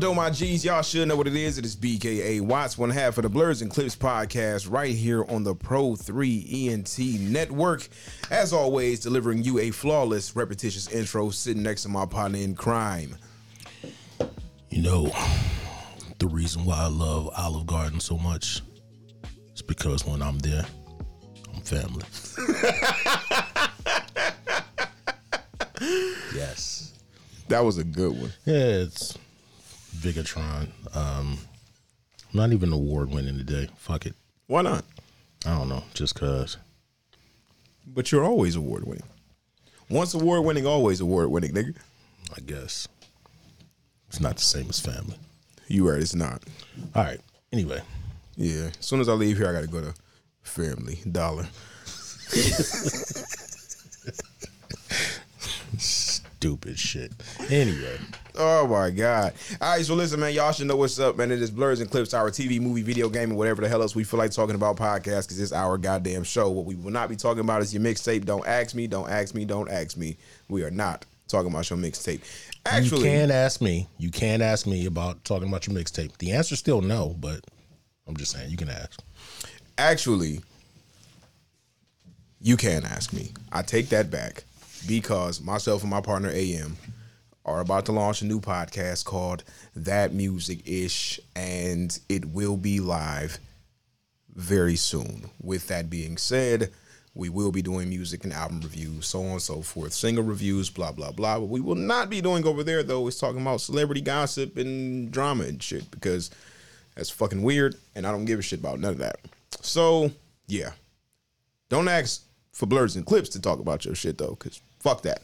though, my G's? Y'all should know what it is. It is BKA Watts, one half of the Blerds and Clips podcast, right here on the Pro 3 ENT network. As always, delivering you a flawless, repetitious intro, sitting next to my partner in crime. You know, the reason why I love Olive Garden so much is because when I'm there, I'm family. yes. That was a good one. Yeah, it's Vigatron. Um, not even award winning today. Fuck it. Why not? I don't know. Just cause. But you're always award winning. Once award winning, always award winning, nigga. I guess it's not the same as family. You right, it's not. All right. Anyway, Yeah. As soon as I leave here, I got to go to Family Dollar. stupid shit. Anyway, Oh my God. All right, so listen, man, y'all should know what's up, man. It is Blerds and Clips, our TV, movie, video game, and whatever the hell else we feel like talking about podcast, because it's our goddamn show. What we will not be talking about is your mixtape. Don't ask me, don't ask me, don't ask me. We are not talking about your mixtape. Actually, you can ask me. You can ask me about talking about your mixtape. The answer's still no, but I'm just saying you can ask. actually, you can ask me. I take that back because myself and my partner AM are about to launch a new podcast called That Music Ish, and it will be live very soon. With that being said, we will be doing music and album reviews, so on and so forth, single reviews, blah blah blah. What we will not be doing over there though is talking about celebrity gossip and drama and shit because that's fucking weird, and I don't give a shit about none of that. So yeah, don't ask for blerds and clips to talk about your shit though, because fuck that.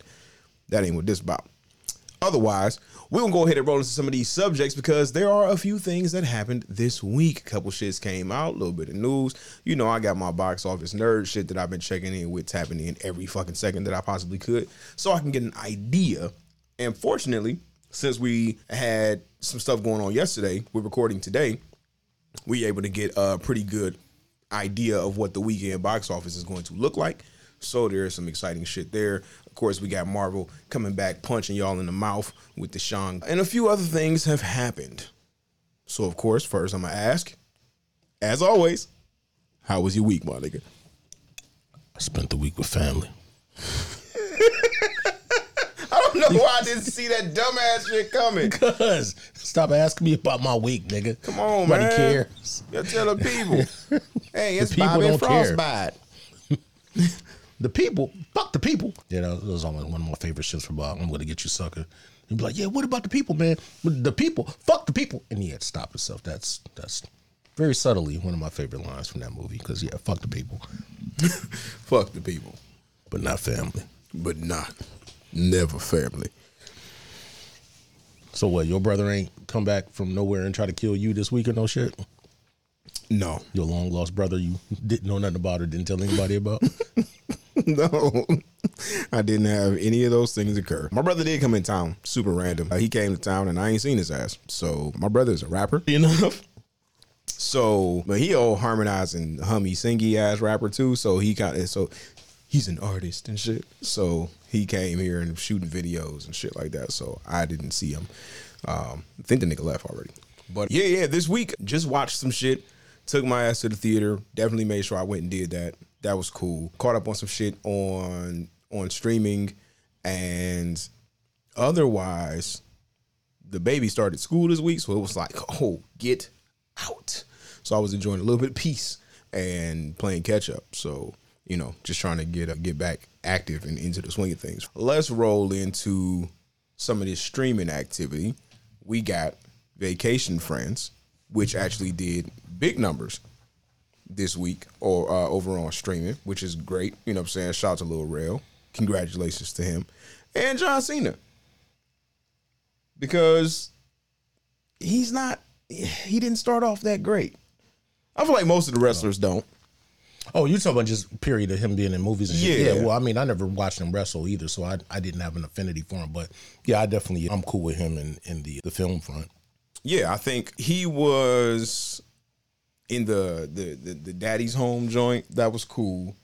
That ain't what this about. Otherwise, we're gonna go ahead and roll into some of these subjects because there are a few things that happened this week. A couple shits came out, a little bit of news. You know, I got my box office nerd shit that I've been checking in with, tapping in every fucking second that I possibly could, so I can get an idea. And fortunately, since we had some stuff going on yesterday, we're recording today we able to get a pretty good idea of what the weekend box office is going to look like. So there's some exciting shit there. Of course, we got Marvel coming back, punching y'all in the mouth with the Shang, and a few other things have happened. So of course, first I'm gonna ask, as always, how was your week, my nigga? I spent the week with family. I don't know why I didn't see that dumbass shit coming. Cuz stop asking me about my week, nigga. Come on, Nobody man. cares. You tell the people. hey, it's people Bobby don't care. The people, fuck the people. Yeah, that was always one of my favorite shits from Bob. I'm gonna get you, sucker. He'd be like, "Yeah, what about the people, man? The people, fuck the people." And he had to stop himself. That's that's very subtly one of my favorite lines from that movie. Because yeah, fuck the people, Fuck the people. but not family. but not never family. So what? Your brother ain't come back from nowhere and try to kill you this week or no shit. No, Your long lost brother, you didn't know nothing about or didn't tell anybody about. no, I didn't have any of those things occur. My brother did come in town, super random. Uh, he came to town and I ain't seen his ass. So my brother is a rapper, enough. So, but he old harmonizing, hummy, singy ass rapper too. So he kind of so he's an artist and shit. So he came here and shooting videos and shit like that. So I didn't see him. Um, I think the nigga left already. But yeah, yeah, this week just watched some shit. Took my ass to the theater. Definitely made sure I went and did that. That was cool. Caught up on some shit on on streaming, and otherwise, the baby started school this week, so it was like, oh, get out. So I was enjoying a little bit of peace and playing catch up. So you know, just trying to get uh, get back active and into the swing of things. Let's roll into some of this streaming activity. We got Vacation Friends, which actually did big numbers this week or uh, over on streaming, which is great. You know what I'm saying? Shout out to Lil Rel. Congratulations to him. And John Cena. Because he's not he didn't start off that great. I feel like most of the wrestlers don't. Oh, you talking about just period of him being in movies and shit. Yeah. Yeah. Well, I mean, I never watched him wrestle either, so I I didn't have an affinity for him. But yeah, I definitely I'm cool with him in in the the film front. Yeah, I think he was in the the the, the Daddy's Home joint. That was cool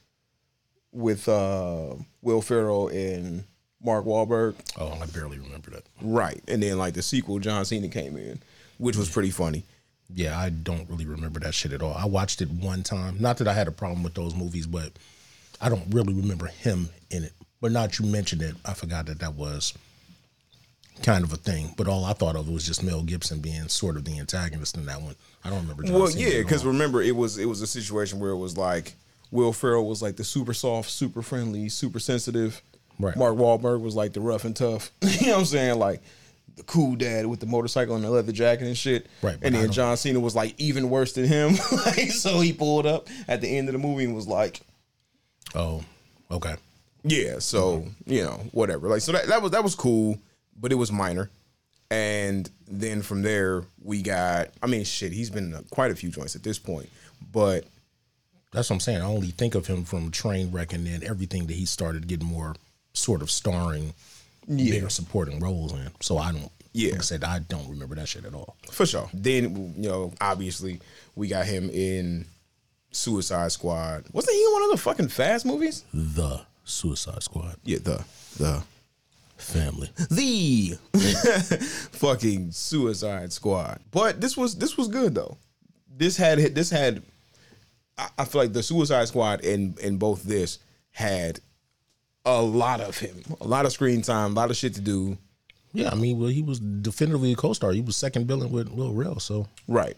with uh Will Ferrell and Mark Wahlberg. Oh, I barely remember that. Right. And then like the sequel, John Cena came in, which was pretty funny. Yeah, I don't really remember that shit at all. I watched it one time. Not that I had a problem with those movies, but I don't really remember him in it. But now that you mentioned it, I forgot that that was kind of a thing. But all I thought of was just Mel Gibson being sort of the antagonist in that one. I don't remember. John well, Cena yeah, because remember it was it was a situation where it was like Will Ferrell was like the super soft, super friendly, super sensitive. Right. Mark Wahlberg was like the rough and tough. you know what I'm saying? Like the cool dad with the motorcycle and the leather jacket and shit. Right, And then John Cena was like even worse than him. like, so he pulled up at the end of the movie and was like, oh, okay. Yeah, so you know, whatever. Like, so that, that was that was cool, but it was minor. And then from there, we got. I mean, shit, he's been in quite a few joints at this point, but That's what I'm saying. I only think of him from Trainwreck and then everything that he started getting more sort of starring, Yeah. bigger supporting roles in. So I don't. Yeah. like I said I don't remember that shit at all. for sure. Then you know, obviously, we got him in Suicide Squad. Wasn't he in one of the fucking Fast movies? The Suicide Squad Yeah, the the family. the fucking Suicide Squad. But this was this was good though. This had this had. I, I feel like the Suicide Squad in in both this had a lot of him, a lot of screen time, a lot of shit to do. Yeah, I mean, well, he was definitively a co-star. He was second billing with Lil Rel, so Right.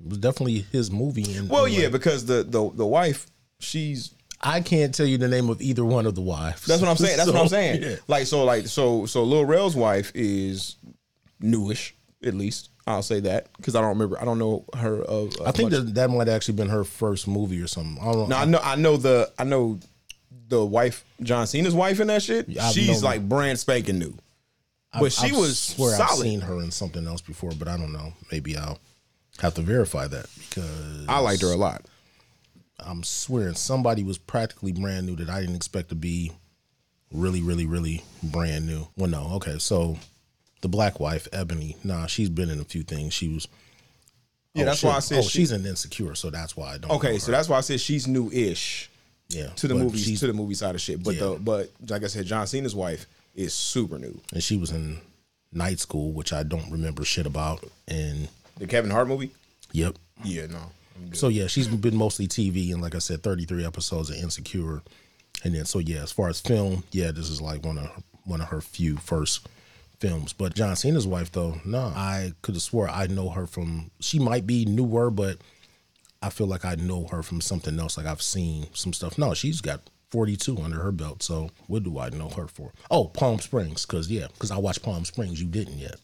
it was definitely his movie. And Well, yeah, like, because the the the wife, she's I can't tell you the name of either one of the wives. That's what I'm saying. That's what I'm saying. yeah. Like so, like so, so Lil Rel's wife is newish, at least. I'll say that because I don't remember. I don't know her. Of, I think that that might have actually been her first movie or something. I don't No, know. I know. I know the. I know the wife, John Cena's wife, in that shit. I've She's like brand spanking new. But she I was swear I've seen her in something else before, but I don't know. Maybe I'll have to verify that because I liked her a lot. I'm swearing somebody was practically brand new that I didn't expect to be really, really, really brand new. Well, no, okay. So the black wife, Ebony, nah, she's been in a few things. She was. Yeah, oh, that's shit. why I said Oh, she- she's an Insecure, so that's why I don't. Okay, so that's why I said she's new-ish yeah to the movies, to the movie side of shit. But Yeah. the but like I said, John Cena's wife is super new. and she was in Night School, which I don't remember shit about. And The Kevin Hart movie. yep, Yeah, no. So yeah, she's been mostly TV and like I said, 33 episodes of Insecure. And then so yeah, as far as film, yeah, this is like one of her, one of her few first films. But John Cena's wife though, no, I could have swore I know her from she might be newer, but I feel like I know her from something else. Like I've seen some stuff. No, she's got 42 under her belt. So what do I know her for? Oh, Palm Springs, because yeah, because I watched Palm Springs. You didn't yet.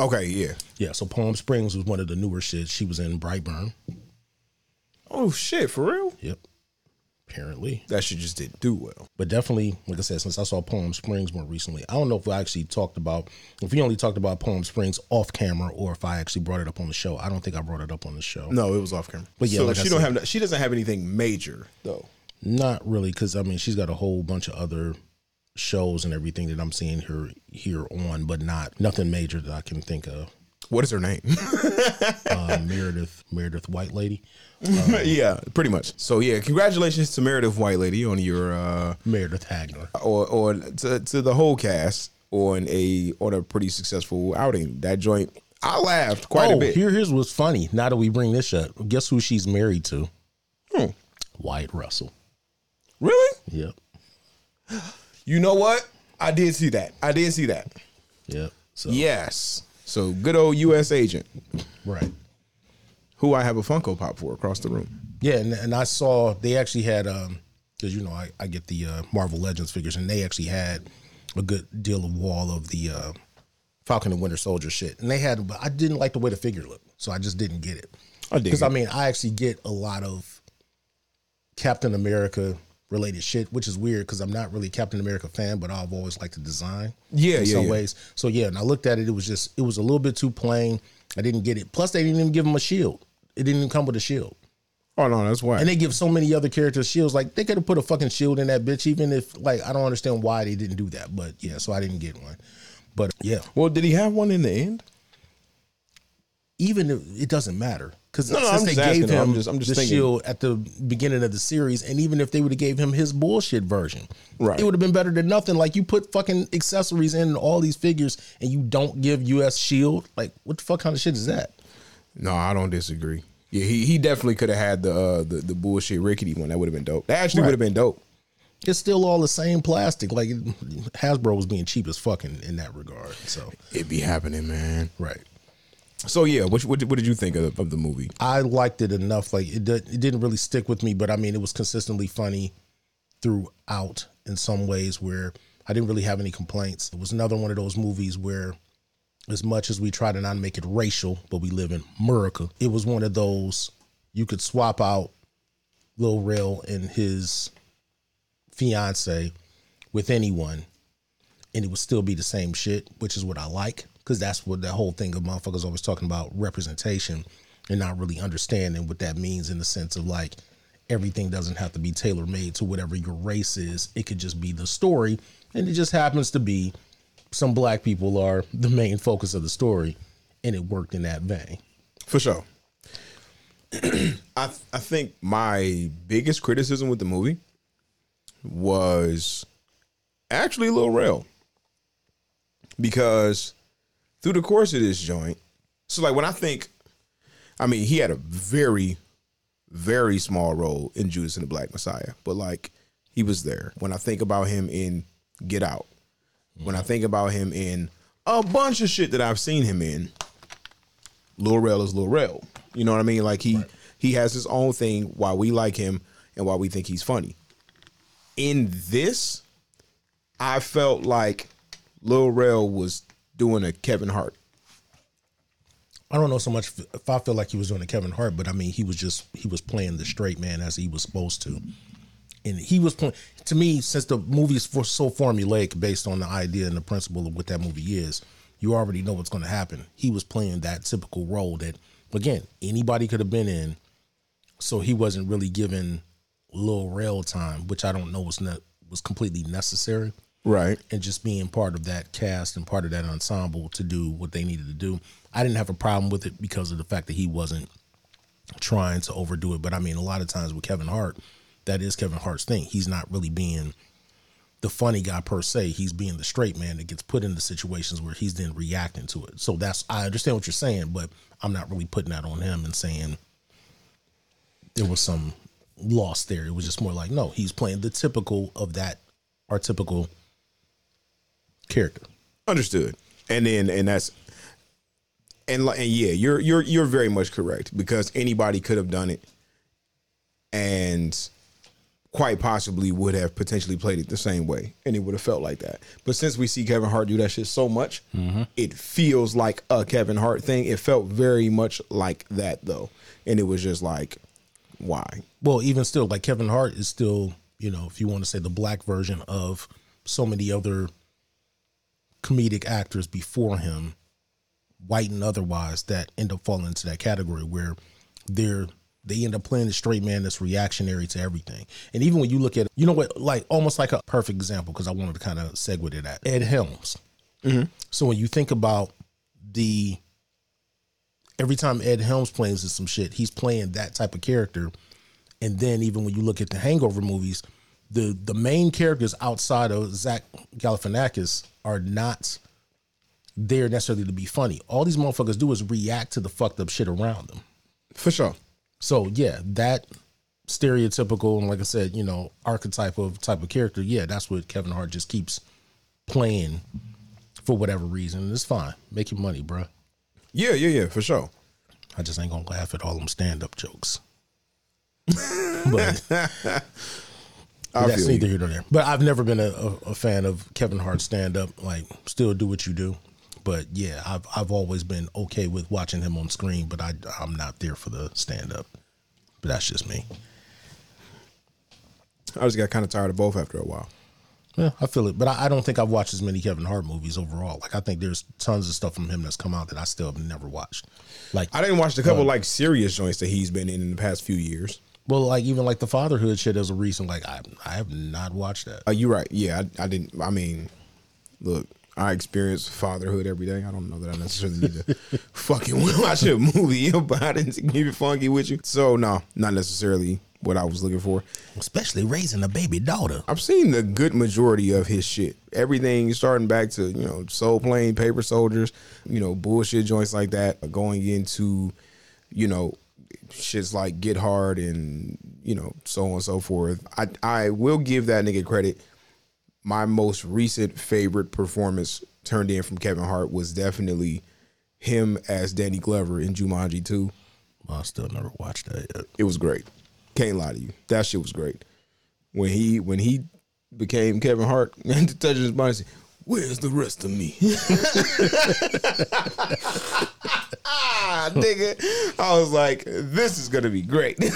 Okay, yeah. Yeah, so Palm Springs was one of the newer shit. She was in Brightburn. Oh shit, for real? Yep. Apparently. That shit just didn't do well. But definitely, like I said, since I saw Palm Springs more recently, I don't know if I actually talked about if we only talked about Palm Springs off camera or if I actually brought it up on the show. I don't think I brought it up on the show. No, it was off camera. But yeah, so like I she don't said- have she doesn't have anything major though. Not really, because I mean she's got a whole bunch of other shows and everything that I'm seeing her here on, but not nothing major that I can think of. What is her name? Uh, Meredith Meredith White Lady. yeah, pretty much. So yeah, congratulations to Meredith White Lady on your uh Meredith Hagner. or or to, to the whole cast on a on a pretty successful outing. That joint I laughed quite oh, a bit. here here's what's funny. Now that we bring this up, guess who she's married to? Hmm. Wyatt Russell. Really? Yep. You know what? I did see that. I did see that. Yep. So Yes. So good old US agent right. who I have a Funko Pop for across the room. Yeah, and, and I saw they actually had um because you know I, I get the uh, Marvel Legends figures and they actually had a good deal of wall of the uh, Falcon and Winter Soldier shit, and they had but I didn't like the way the figure looked, so I just didn't get it. I did Because. I mean I actually get a lot of Captain America related shit, which is weird because I'm not really a Captain America fan, but I've always liked the design. Yeah, in yeah, some yeah. ways. So yeah, and I looked at it, it was just it was a little bit too plain. I didn't get it. Plus, they didn't even give him a shield. It didn't even come with a shield. Oh no, that's why. And they give so many other characters shields. Like they could have put a fucking shield in that bitch, even if like I don't understand why they didn't do that. But yeah, so I didn't get one. But yeah, well, did he have one in the end? even if it doesn't matter because No, no, since I'm they gave asking, him I'm just- I'm just the thinking. shield at the beginning of the series, and even if they would have gave him his bullshit version, Right. it would have been better than nothing. Like you put fucking accessories in all these figures, and you don't give U.S. Shield. Like what the fuck kind of shit is that? No, I don't disagree. Yeah, he, he definitely could have had the, uh, the the bullshit rickety one. That would have been dope. That actually Right. would have been dope. It's still all the same plastic. Like Hasbro was being cheap as fucking in that regard. So It be happening, man. right. So yeah, what what, what did you think of, of the movie? I liked it enough. Like it, did, it didn't really stick with me, but I mean, it was consistently funny throughout in some ways where I didn't really have any complaints. It was another one of those movies where, as much as we try to not make it racial, but we live in America, it was one of those you could swap out Lil Rel and his fiance with anyone and it would still be the same shit, which is what I like because that's what that whole thing of motherfuckers always talking about representation and not really understanding what that means in the sense of like everything doesn't have to be tailor made to whatever your race is. It could just be the story, and it just happens to be some black people are the main focus of the story, and it worked in that vein. For sure. I I think my biggest criticism with the movie was actually Lil Rel. Because through the course of this joint, so like when I think, I mean, he had a very, very small role in Judas and the Black Messiah, but like he was there. When I think about him in Get Out, when I think about him in a bunch of shit that I've seen him in, Lil Rel is Lil Rel. You know what I mean? Like he he has his own thing why we like him and why we think he's funny. In this, I felt like Lil Rel was doing a Kevin Hart. I don't know so much if- I feel like he was doing a Kevin Hart, but I mean he was just he was playing the straight man as he was supposed to, and he was playing. To me, since the movie is for, so formulaic based on the idea and the principle of what that movie is, you already know what's going to happen. He was playing that typical role that, again, anybody could have been in. So he wasn't really given little Rel time, which I don't know was not was completely necessary Right. and just being part of that cast and part of that ensemble to do what they needed to do. I didn't have a problem with it because of the fact that he wasn't trying to overdo it. But I mean, a lot of times with Kevin Hart, that is Kevin Hart's thing. He's not really being the funny guy per se. He's being the straight man that gets put into situations where he's then reacting to it. So that's I understand what you're saying, but I'm not really putting that on him and saying there was some loss there. It was just more like, no, he's playing the typical of that our typical character. Understood. And then and that's and like and yeah, you're you're you're very much correct because anybody could have done it and quite possibly would have potentially played it the same way and it would have felt like that. But since we see Kevin Hart do that shit so much, mm-hmm. it feels like a Kevin Hart thing. It felt very much like that though. And it was just like why? Well, even still, like Kevin Hart is still, you know, if you want to say the black version of so many other comedic actors before him, white and otherwise, that end up falling into that category where they're they end up playing the straight man that's reactionary to everything. And even when you look at, you know what, like almost like a perfect example, because I wanted to kind of segue to that. Ed Helms. Mm-hmm. So when you think about the every time Ed Helms plays in some shit, he's playing that type of character. And then even when you look at the Hangover movies, the the main characters outside of Zach Galifianakis are not there necessarily to be funny. All these motherfuckers do is react to the fucked up shit around them. For sure. So yeah, that stereotypical and like I said, you know, archetype of type of character, yeah, that's what Kevin Hart just keeps playing for whatever reason. It's fine. Make your money, bruh. Yeah, yeah, yeah, for sure. I just ain't gonna laugh at all them stand up jokes. but I that's neither here nor there. But I've never been a, a, a fan of Kevin Hart's stand up. Like, still do what you do. But yeah, I've I've always been okay with watching him on screen, but I I'm not there for the stand up. But that's just me. I just got kind of tired of both after a while. Yeah, I feel it, but I, I don't think I've watched as many Kevin Hart movies overall. Like, I think there's tons of stuff from him that's come out that I still have never watched. Like, I didn't watch the couple uh, like serious joints that he's been in in the past few years. Well, like even like the fatherhood shit as a recent. Like, I I have not watched that. Uh, you're right. Yeah, I, I didn't. I mean, look, I experience fatherhood every day. I don't know that I necessarily need to fucking watch a movie about it and keep it funky with you. So no, not necessarily what I was looking for. Especially raising a baby daughter. I've seen the good majority of his shit. Everything starting back to, you know, Soul Plane, Paper Soldiers, you know, bullshit joints like that, going into, you know, shits like Get Hard and, you know, so on and so forth. I I will give that nigga credit. My most recent favorite performance turned in from Kevin Hart was definitely him as Danny Glover in Jumanji 2. I still never watched that yet. It was great. Can't lie to you. That shit was great. When he when he became Kevin Hart and to touch his body, "Where's the rest of me?" ah, nigga, I was like, "This is gonna be great."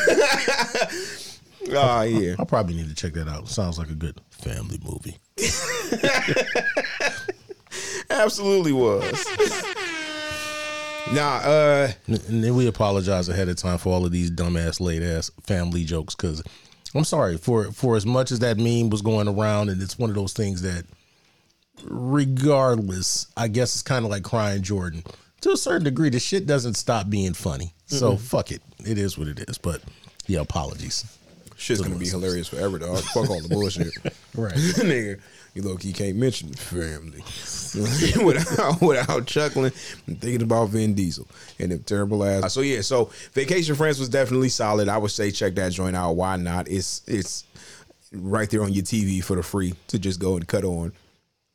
Ah, yeah. I probably need to check that out. Sounds like a good family movie. Absolutely was. Nah, uh, And then we apologize ahead of time for all of these dumbass late ass family jokes because I'm sorry for for as much as that meme was going around and it's one of those things that regardless, I guess it's kind of like crying Jordan. To a certain degree, the shit doesn't stop being funny. So fuck it. It is what it is. But yeah, apologies. shit's gonna be hilarious forever, dog. Fuck all the bullshit. Right. nigga. You low key can't mention the family without without chuckling and thinking about Vin Diesel and them terrible ass. Uh, so yeah, so Vacation Friends was definitely solid. I would say check that joint out. Why not? It's it's right there on your TV for the free to just go and cut on.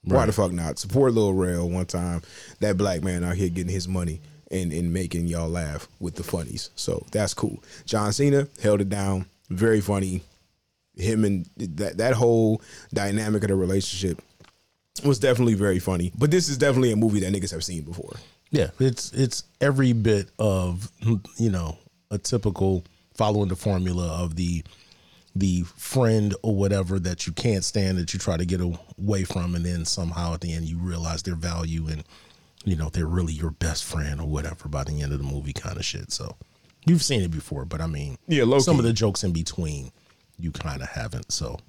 Why the fuck not? Support Lil Rel one time. That black man out here getting his money and, and making y'all laugh with the funnies. So that's cool. John Cena held it down. Very funny. Him and that that whole dynamic of the relationship was definitely very funny. But this is definitely a movie that niggas have seen before. Yeah, it's it's every bit of you know a typical following the formula of the the friend or whatever that you can't stand that you try to get away from, and then somehow at the end you realize their value and you know they're really your best friend or whatever by the end of the movie, kind of shit. So you've seen it before, but I mean, Yeah, low some of the jokes in between you kind of haven't. So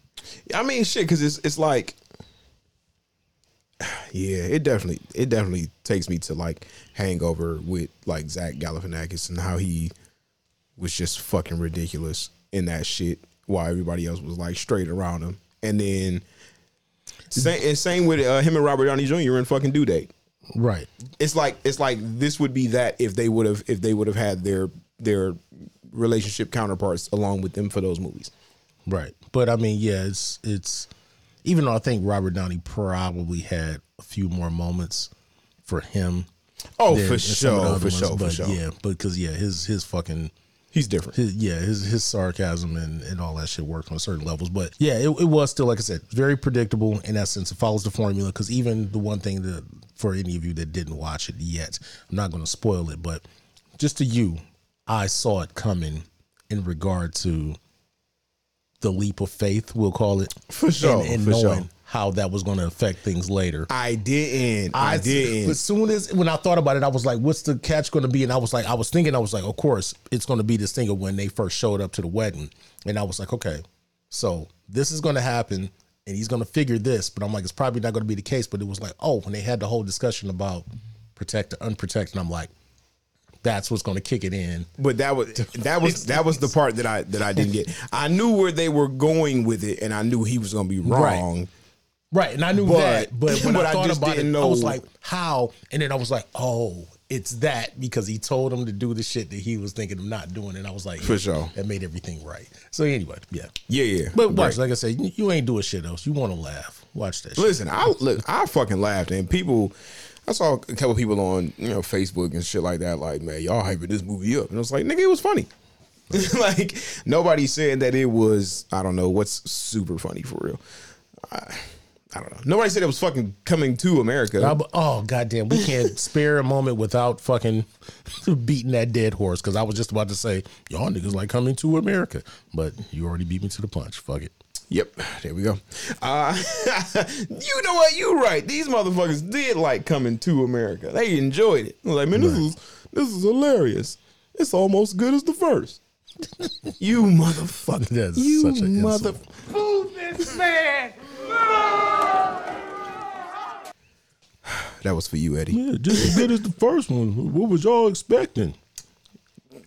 I mean, shit, because it's it's like, yeah, it definitely it definitely takes me to like Hangover with like Zach Galifianakis and how he was just fucking ridiculous in that shit while everybody else was like straight around him, and then same and same with uh, him and Robert Downey Jr. in fucking Due Date. right, It's like it's like this would be that if they would have if they would have had their their relationship counterparts along with them for those movies. Right. But I mean, yeah, it's it's even though I think Robert Downey probably had a few more moments for him. Oh, for in some of the sure, for ones, sure, for sure. Yeah, But because yeah, his his fucking He's different. his, yeah, his his sarcasm and, and all that shit works on certain levels. But yeah, it, it was still like I said, very predictable in essence. It follows the formula because even the one thing that for any of you that didn't watch it yet, I'm not going to spoil it, but just to you, I saw it coming in regard to the leap of faith, we'll call it, For sure, and, and for knowing sure. How that was going to affect things later. I didn't. I, didn't. As soon as when I thought about it, I was like, "What's the catch going to be?" And I was like, I was thinking, I was like, "Of course, it's going to be this thing of when they first showed up to the wedding." And I was like, "Okay, so this is going to happen, and he's going to figure this." But I'm like, it's probably not going to be the case. But it was like, oh, when they had the whole discussion about protect or unprotect, and I'm like, that's what's going to kick it in. but that was that was that was the part that I that I didn't get. I knew where they were going with it, and I knew he was going to be wrong. Right, and I knew But- that, but when but I I thought just about it, didn't I was like, "How?" And then I was like, "Oh, it's that because he told him to do the shit that he was thinking of not doing." And I was like, For yeah, sure. that made everything right." So anyway, yeah, Yeah, yeah. but watch, Right. like I said, you, ain't doing shit else. You want to laugh? Watch that. shit. Listen, I look, I fucking laughed, and people. I saw a couple people on you know Facebook and shit like that. Like, man, y'all hyping this movie up, and I was like, nigga, it was funny. like nobody said that it was. I don't know what's super funny for real. I, I don't know. Nobody said it was fucking coming to America. I- oh goddamn, we can't spare a moment without fucking beating that dead horse. Because I was just about to say, y'all niggas like coming to America, but you already beat me to the punch. Fuck it. Yep, there we go. Uh, you know what? You're right. These motherfuckers did like coming to America. They enjoyed it. Like, man, this is this is hilarious. It's almost good as the first. you motherfucker. That's you such an mother. insult. Move this man! That was for you, Eddie. Yeah, just as good as the first one. What was y'all expecting?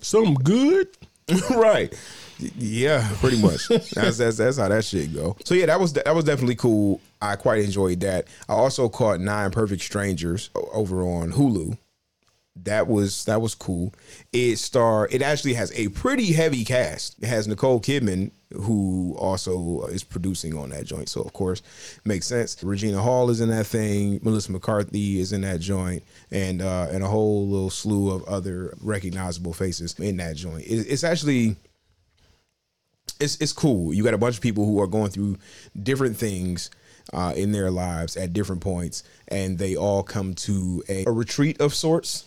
Something good? right. Yeah, pretty much. that's, that's that's how that shit go. So yeah, that was that was definitely cool. I quite enjoyed that. I also caught Nine Perfect Strangers over on Hulu. That was that was cool. It star it actually has a pretty heavy cast. It has Nicole Kidman, who also is producing on that joint. So of course, makes sense. Regina Hall is in that thing. Melissa McCarthy is in that joint, and uh, and a whole little slew of other recognizable faces in that joint. It, it's actually it's it's cool. You got a bunch of people who are going through different things uh, in their lives at different points, and they all come to a, a retreat of sorts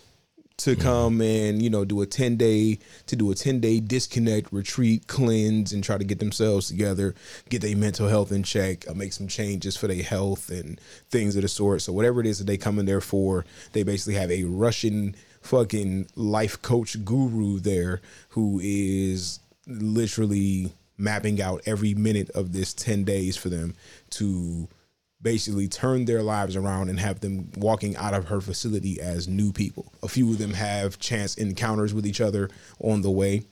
to mm-hmm. come and you know do a 10 day to do a 10 day disconnect retreat cleanse and try to get themselves together get their mental health in check uh, make some changes for their health and things of the sort so whatever it is that they come in there for they basically have a russian fucking life coach guru there who is literally mapping out every minute of this 10 days for them to basically turn their lives around and have them walking out of her facility as new people. A few of them have chance encounters with each other on the way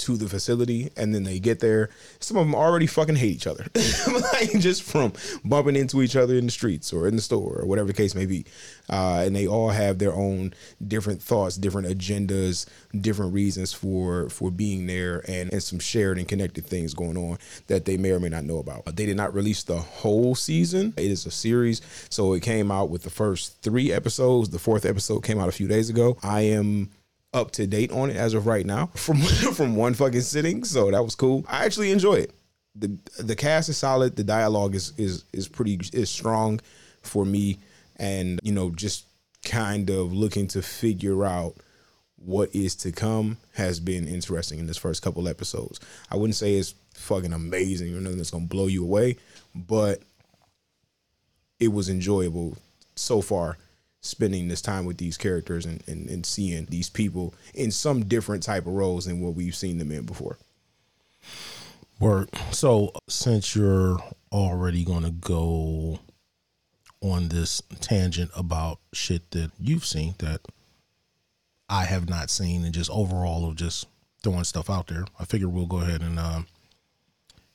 to the facility and then they get there. Some of them already fucking hate each other. Like just from bumping into each other in the streets or in the store or whatever the case may be. Uh, and they all have their own different thoughts different agendas different reasons for for being there and, and some shared and connected things going on that they may or may not know about. They did not release the whole season. It is a series. So it came out with the first three episodes. The fourth episode came out a few days ago. I am up to date on it as of right now from from one fucking sitting. So that was cool. I actually enjoy it. the The cast is solid. The dialogue is is is pretty is strong for me, and you know just kind of looking to figure out what is to come has been interesting in this first couple episodes. I wouldn't say it's fucking amazing or nothing that's gonna blow you away, but it was enjoyable so far spending this time with these characters and, and, and seeing these people in some different type of roles than what we've seen them in before. Work. So since you're already gonna go on this tangent about shit that you've seen that I have not seen and just overall of just throwing stuff out there, I figure we'll go ahead and um,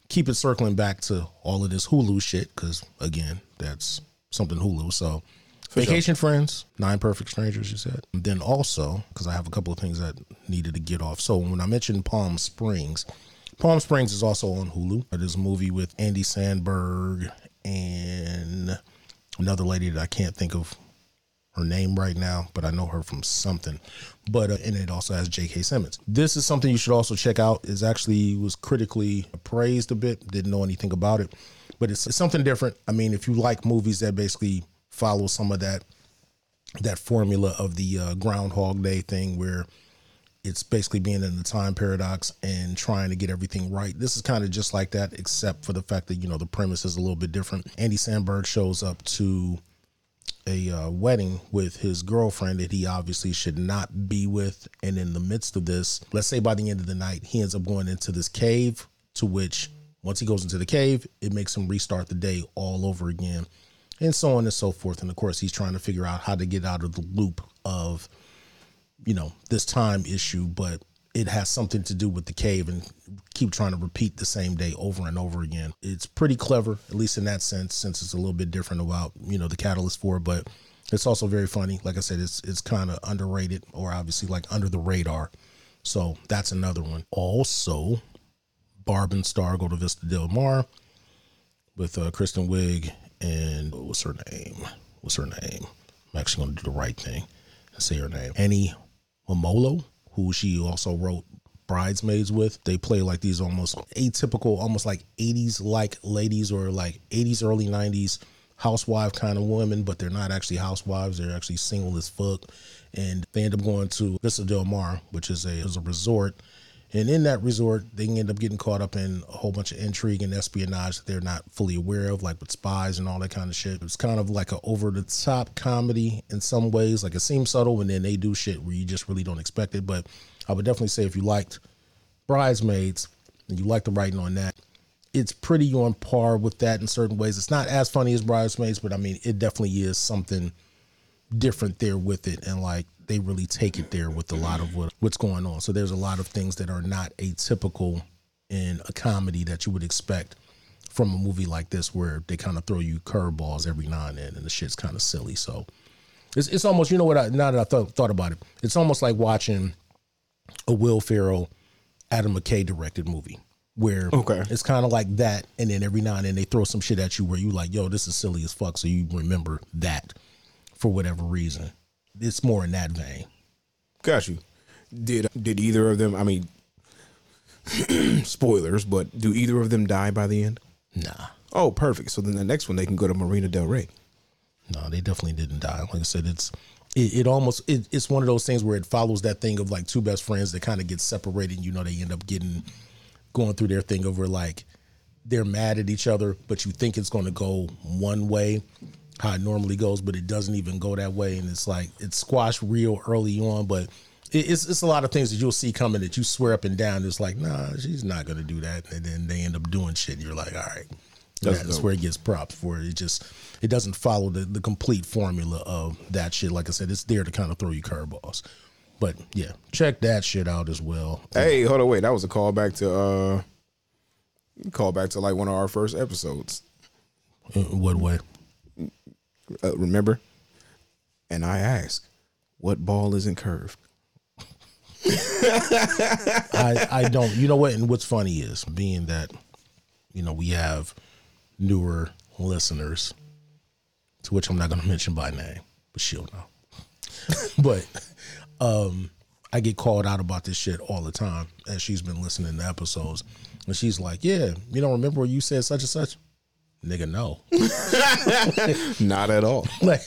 keep it circling back to all of this Hulu shit because again, that's something Hulu. So for Vacation sure. Friends, Nine Perfect Strangers, you said. And then also, because I have a couple of things that needed to get off. So when I mentioned Palm Springs, Palm Springs is also on Hulu. It is a movie with Andy Samberg and another lady that I can't think of her name right now, but I know her from something. But uh, and it also has J.K. Simmons. This is something you should also check out. Is actually was critically appraised a bit. Didn't know anything about it, but it's, it's something different. I mean, if you like movies that basically follow some of that that formula of the uh, Groundhog Day thing where it's basically being in the time paradox and trying to get everything right. This is kind of just like that, except for the fact that you know the premise is a little bit different. Andy Samberg shows up to a uh, wedding with his girlfriend that he obviously should not be with, and in the midst of this, let's say by the end of the night, he ends up going into this cave. To which, once he goes into the cave, it makes him restart the day all over again and so on and so forth. And of course, he's trying to figure out how to get out of the loop of, you know, this time issue, but it has something to do with the cave and keep trying to repeat the same day over and over again. It's pretty clever, at least in that sense, since it's a little bit different about, you know, the catalyst for it, but it's also very funny. Like I said, it's it's kind of underrated or obviously like under the radar. So that's another one. Also, Barb and Star go to Vista Del Mar with uh, Kristen Wiig and uh, what's her name? What's her name? I'm actually going to do the right thing and say her name. Annie Mumolo, who she also wrote Bridesmaids with. They play like these almost atypical, almost like 80s like ladies or like 80s, early 90s housewife kind of women, but they're not actually housewives. They're actually single as fuck. And they end up going to Vista Del Mar, which is a, is a resort and in that resort, they end up getting caught up in a whole bunch of intrigue and espionage that they're not fully aware of, like with spies and all that kind of shit. It's kind of like an over the top comedy in some ways. Like it seems subtle, and then they do shit where you just really don't expect it. But I would definitely say if you liked Bridesmaids and you like the writing on that, it's pretty on par with that in certain ways. It's not as funny as Bridesmaids, but I mean, it definitely is something different there with it, and like they really take it there with a lot of what what's going on. So there's a lot of things that are not atypical in a comedy that you would expect from a movie like this, where they kind of throw you curveballs every now and then, and the shit's kind of silly. So it's it's almost you know what I now that I thought thought about it, it's almost like watching a Will Ferrell, Adam McKay directed movie where Okay. it's kind of like that, and then every now and then they throw some shit at you where you like, yo, this is silly as fuck, so you remember that for whatever reason. It's more in that vein. Got you. Did did either of them? I mean, spoilers, but do either of them die by the end? Nah, Oh, perfect. So then the next one they can go to Marina Del Rey. no, they definitely didn't die. Like I said, it's it, it almost it, it's one of those things where it follows that thing of like two best friends that kind of get separated. You know, they end up getting going through their thing over like they're mad at each other, but you think it's going to go one way, how it normally goes, but it doesn't even go that way, and it's like it's squashed real early on, but. it- It's, it's a lot of things that you'll see coming that you swear up and down. It's like, nah, she's not gonna do that, and then they end up doing shit. And you're like, all right, That's that's, where it gets props for it. It just it doesn't follow the, the complete formula of that shit. Like I said, it's there to kind of throw you curveballs. But yeah, check that shit out as well. Hey, hold on, wait. That was a callback to uh, callback to like one of our first episodes. In what way? Uh, remember? And I ask, what ball isn't curved? I, I don't. You know what? And what's funny is being that, you know, we have newer listeners, to which I'm not going to mention by name, but she'll know. but um, I get called out about this shit all the time as she's been listening to episodes, and she's like, "Yeah, you don't remember you said such and such." Nigga, no. Not at all. like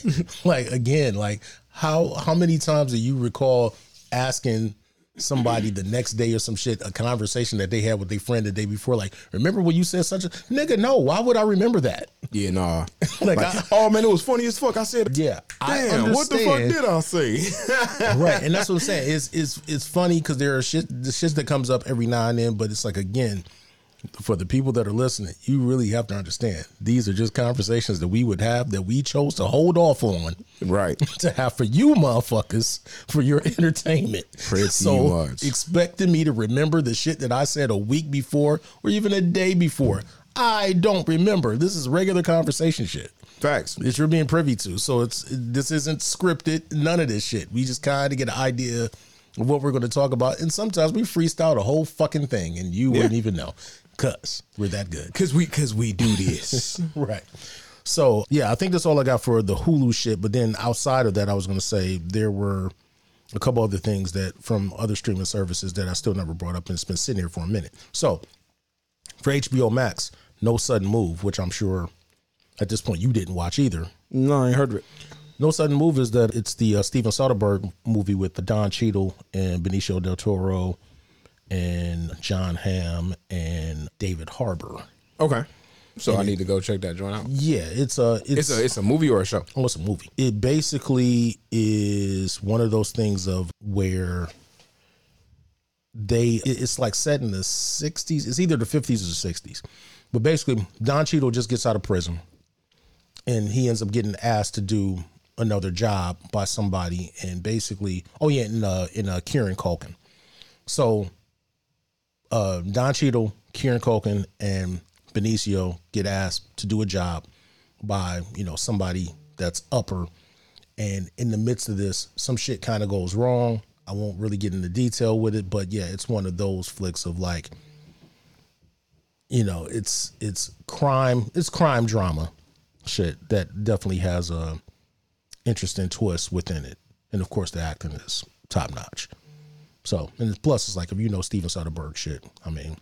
like again like how how many times do you recall asking somebody the next day or some shit a conversation that they had with their friend the day before like remember when you said such a nigga no why would i remember that Yeah, nah. Like, Like, I- oh man, it was funny as fuck. I said, yeah i damn, what the fuck did I say? right and that's what i'm saying it's it's it's funny because there are shit the shit that comes up every now and then but it's like again for the people that are listening you really have to understand these are just conversations that we would have that we chose to hold off on right. to have for you motherfuckers for your entertainment. Pretty so much. expecting me to remember the shit that I said a week before or even a day before. I don't remember. This is regular conversation shit Facts. that you're being privy to. So it's this isn't scripted, none of this shit. We just kind of get an idea of what we're going to talk about. And sometimes we freestyle the whole fucking thing and you wouldn't even know. Cuz we're that good. Cause we cause we do this. Right. So yeah, I think that's all I got for the Hulu shit. But then outside of that, I was gonna say there were a couple other things that from other streaming services that I still never brought up and it's been sitting here for a minute. So for HBO Max, No Sudden Move, which I'm sure at this point you didn't watch either. no, I heard of it. No Sudden Move is that it's the uh, Steven Soderbergh movie with the Don Cheadle and Benicio del Toro and Jon Hamm and David Harbour. Okay. So I need to go check that joint out. Yeah, it's a It's a it's a movie or a show. Oh, it's a movie. It basically is one of those things of where they it's like set in the 60s. It's either the 50s or the 60s. But basically, Don Cheadle just gets out of prison and he ends up getting asked to do another job by somebody and basically oh yeah, in uh in uh Kieran Culkin. So uh Don Cheadle, Kieran Culkin, and Benicio get asked to do a job by, you know, somebody that's upper. And in the midst of this, some shit kind of goes wrong. I won't really get into detail with it, but yeah, it's one of those flicks of like, you know, it's it's crime, it's crime drama shit that definitely has a interesting twist within it. And of course the acting is top notch. So, and plus it's like if you know Steven Soderbergh shit, I mean,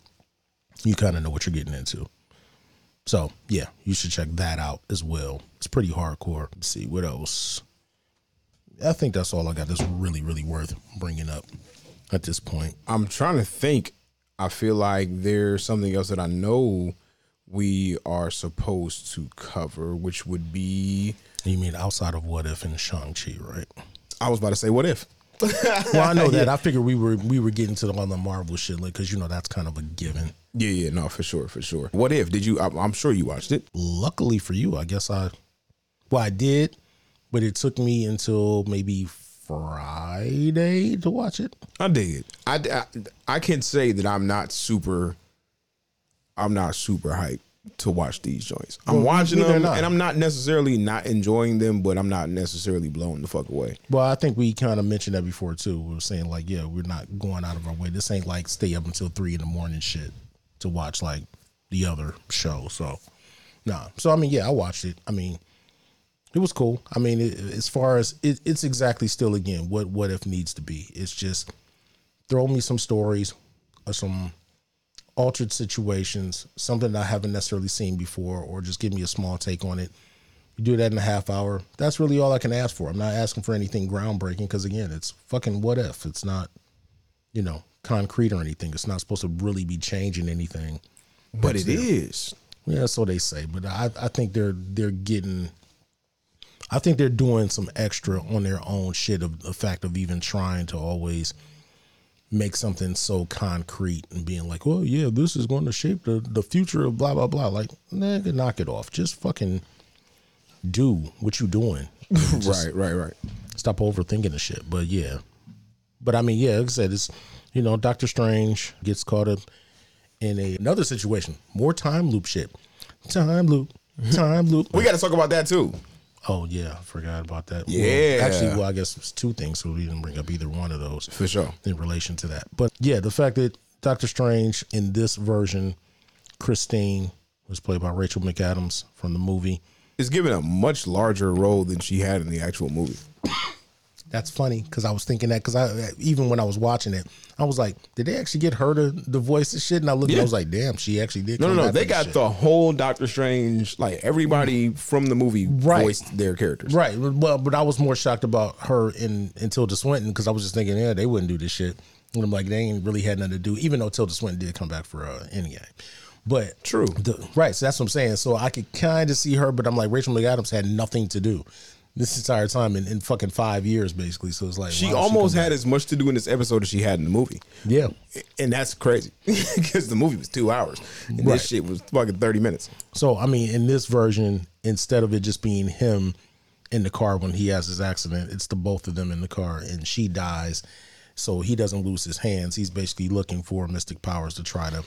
you kind of know what you're getting into. So yeah, you should check that out as well. It's pretty hardcore. Let's see what else. I think that's all I got. That's really really worth bringing up at this point. I'm trying to think. I feel like there's something else that I know we are supposed to cover, which would be You mean outside of What If and Shang Chi, right? I was about to say what if. Well, I know that. I figured we were we were getting to the all the Marvel shit, like because you know that's kind of a given. Yeah, yeah, no, for sure, for sure. What if? Did you? I'm, I'm sure you watched it. Luckily for you, I guess I, well, I did, but it took me until maybe Friday to watch it. I dig it. I, I I can say that I'm not super. I'm not super hyped to watch these joints. I'm Well, watching them, and I'm not necessarily not enjoying them, but I'm not necessarily blown the fuck away. Well, I think we kind of mentioned that before too. We were saying like, yeah, we're not going out of our way. This ain't like stay up until three in the morning shit to watch like the other show. So, nah. So I mean, yeah, I watched it. I mean, it was cool. I mean, it, as far as it, it's exactly still again what what if needs to be. It's just throw me some stories or some altered situations, something that I haven't necessarily seen before, or just give me a small take on it. You do that in a half hour. That's really all I can ask for. I'm not asking for anything groundbreaking because again, it's fucking what if. It's not, you know, concrete or anything. It's not supposed to really be changing anything. But it is. Yeah, so they say. But I, I think they're they're getting I think they're doing some extra on their own shit of the fact of even trying to always make something so concrete and being like, oh yeah, this is going to shape the, the future of blah blah blah. Like, nigga, knock it off. Just fucking do what you're doing. right, right, right. Stop overthinking the shit. But yeah. But I mean, yeah, like I said, it's you know, Doctor Strange gets caught up in a, another situation. More time loop shit. Time loop. Time loop. We got to talk about that too. Oh yeah, I forgot about that. Well, Yeah. actually, well, I guess it's two things, so we didn't bring up either one of those For sure. in relation to that. But yeah, the fact that Doctor Strange in this version, Christine was played by Rachel McAdams from the movie. is given a much larger role than she had in the actual movie. That's funny because I was thinking that because I even when I was watching it, I was like, did they actually get her to the voice and shit? And I looked, and I was like, damn, she actually did. No, no, no. They got shit. the whole Doctor Strange, like everybody from the movie Right. voiced their characters. Right. Well, but I was more shocked about her in, in Tilda Swinton because I was just thinking, yeah, they wouldn't do this shit. And I'm like, they ain't really had nothing to do, even though Tilda Swinton did come back for uh, Endgame. But True. the, right. So that's what I'm saying. So I could kind of see her, but I'm like, Rachel McAdams had nothing to do this entire time in, in fucking five years, basically. So it's like, She almost come had as much to do in this episode as she had in the movie. Yeah. And that's crazy because the movie was two hours and Right. this shit was fucking 30 minutes. So I mean, in this version, instead of it just being him in the car when he has his accident, it's the both of them in the car, and she dies. So he doesn't lose his hands. He's basically looking for mystic powers to try to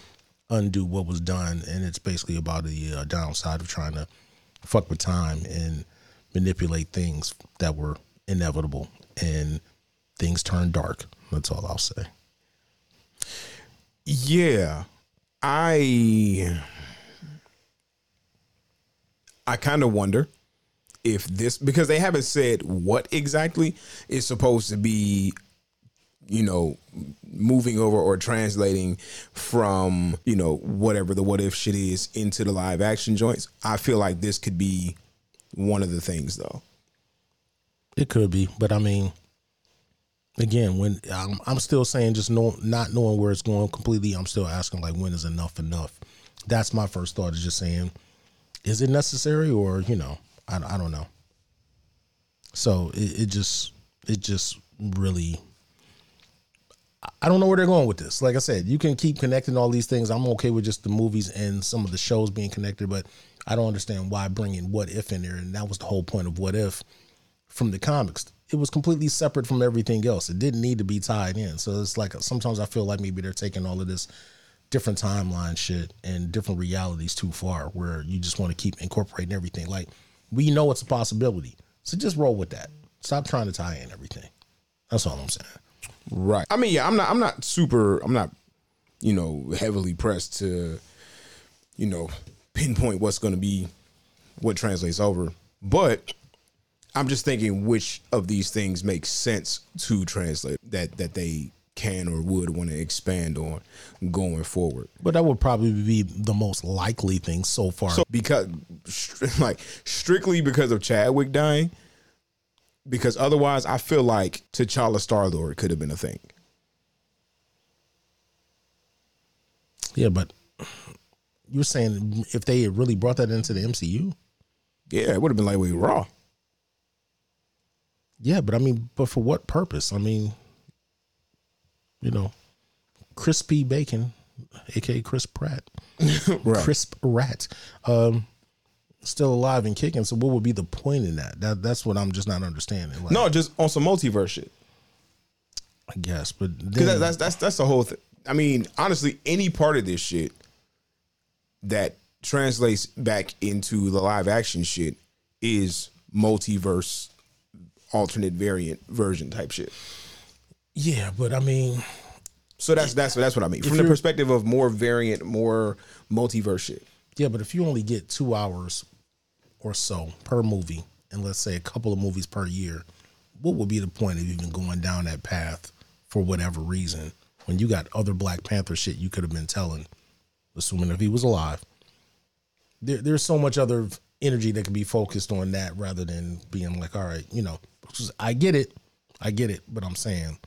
undo what was done, and it's basically about the uh, downside of trying to fuck with time and manipulate things that were inevitable, and things turn dark. That's all I'll say. Yeah. I I kind of wonder if this because they haven't said what exactly is supposed to be you know moving over or translating from you know whatever the what if shit is into the live action joints. I feel like this could be one of the things though. It could be, but I mean, again, when I'm, I'm still saying just know, not knowing where it's going completely, I'm still asking like, when is enough enough? That's my first thought is just saying, is it necessary or you know, I, I don't know. So it, it just it just really. I don't know where they're going with this. Like I said, you can keep connecting all these things. I'm okay with just the movies and some of the shows being connected, but I don't understand why bringing what if in there. And that was the whole point of what if from the comics. It was completely separate from everything else. It didn't need to be tied in. So it's like sometimes I feel like maybe they're taking all of this different timeline shit and different realities too far where you just want to keep incorporating everything. Like we know it's a possibility. So just roll with that. Stop trying to tie in everything. That's all I'm saying. Right. I mean, yeah, I'm not I'm not super I'm not, you know, heavily pressed to, you know, pinpoint what's gonna be what translates over. But I'm just thinking which of these things makes sense to translate that that they can or would want to expand on going forward. But that would probably be the most likely thing so far. So because like strictly because of Chadwick dying, because otherwise I feel like T'Challa Star Lord could have been a thing. yeah, but you're saying if they had really brought that into the MCU? Yeah, it would have been like we raw. Yeah, but I mean, but for what purpose? I mean, you know, crispy bacon, aka Chris Pratt, Right. crisp rat. Um, still alive and kicking. So what would be the point in that? That that's what I'm just not understanding. Like, No, just on some multiverse shit. I guess, but Because that, that's that's that's the whole thing. I mean, honestly, any part of this shit that translates back into the live action shit is multiverse, alternate variant version type shit. yeah, but I mean, So that's that's that's what I mean from the perspective of more variant, more multiverse shit. yeah, but if you only get two hours or so per movie, and let's say a couple of movies per year, what would be the point of even going down that path for whatever reason when you got other Black Panther shit you could have been telling, assuming if he was alive. There, there's so much other energy that can be focused on that rather than being like, all right, you know, I get it, I get it, but I'm saying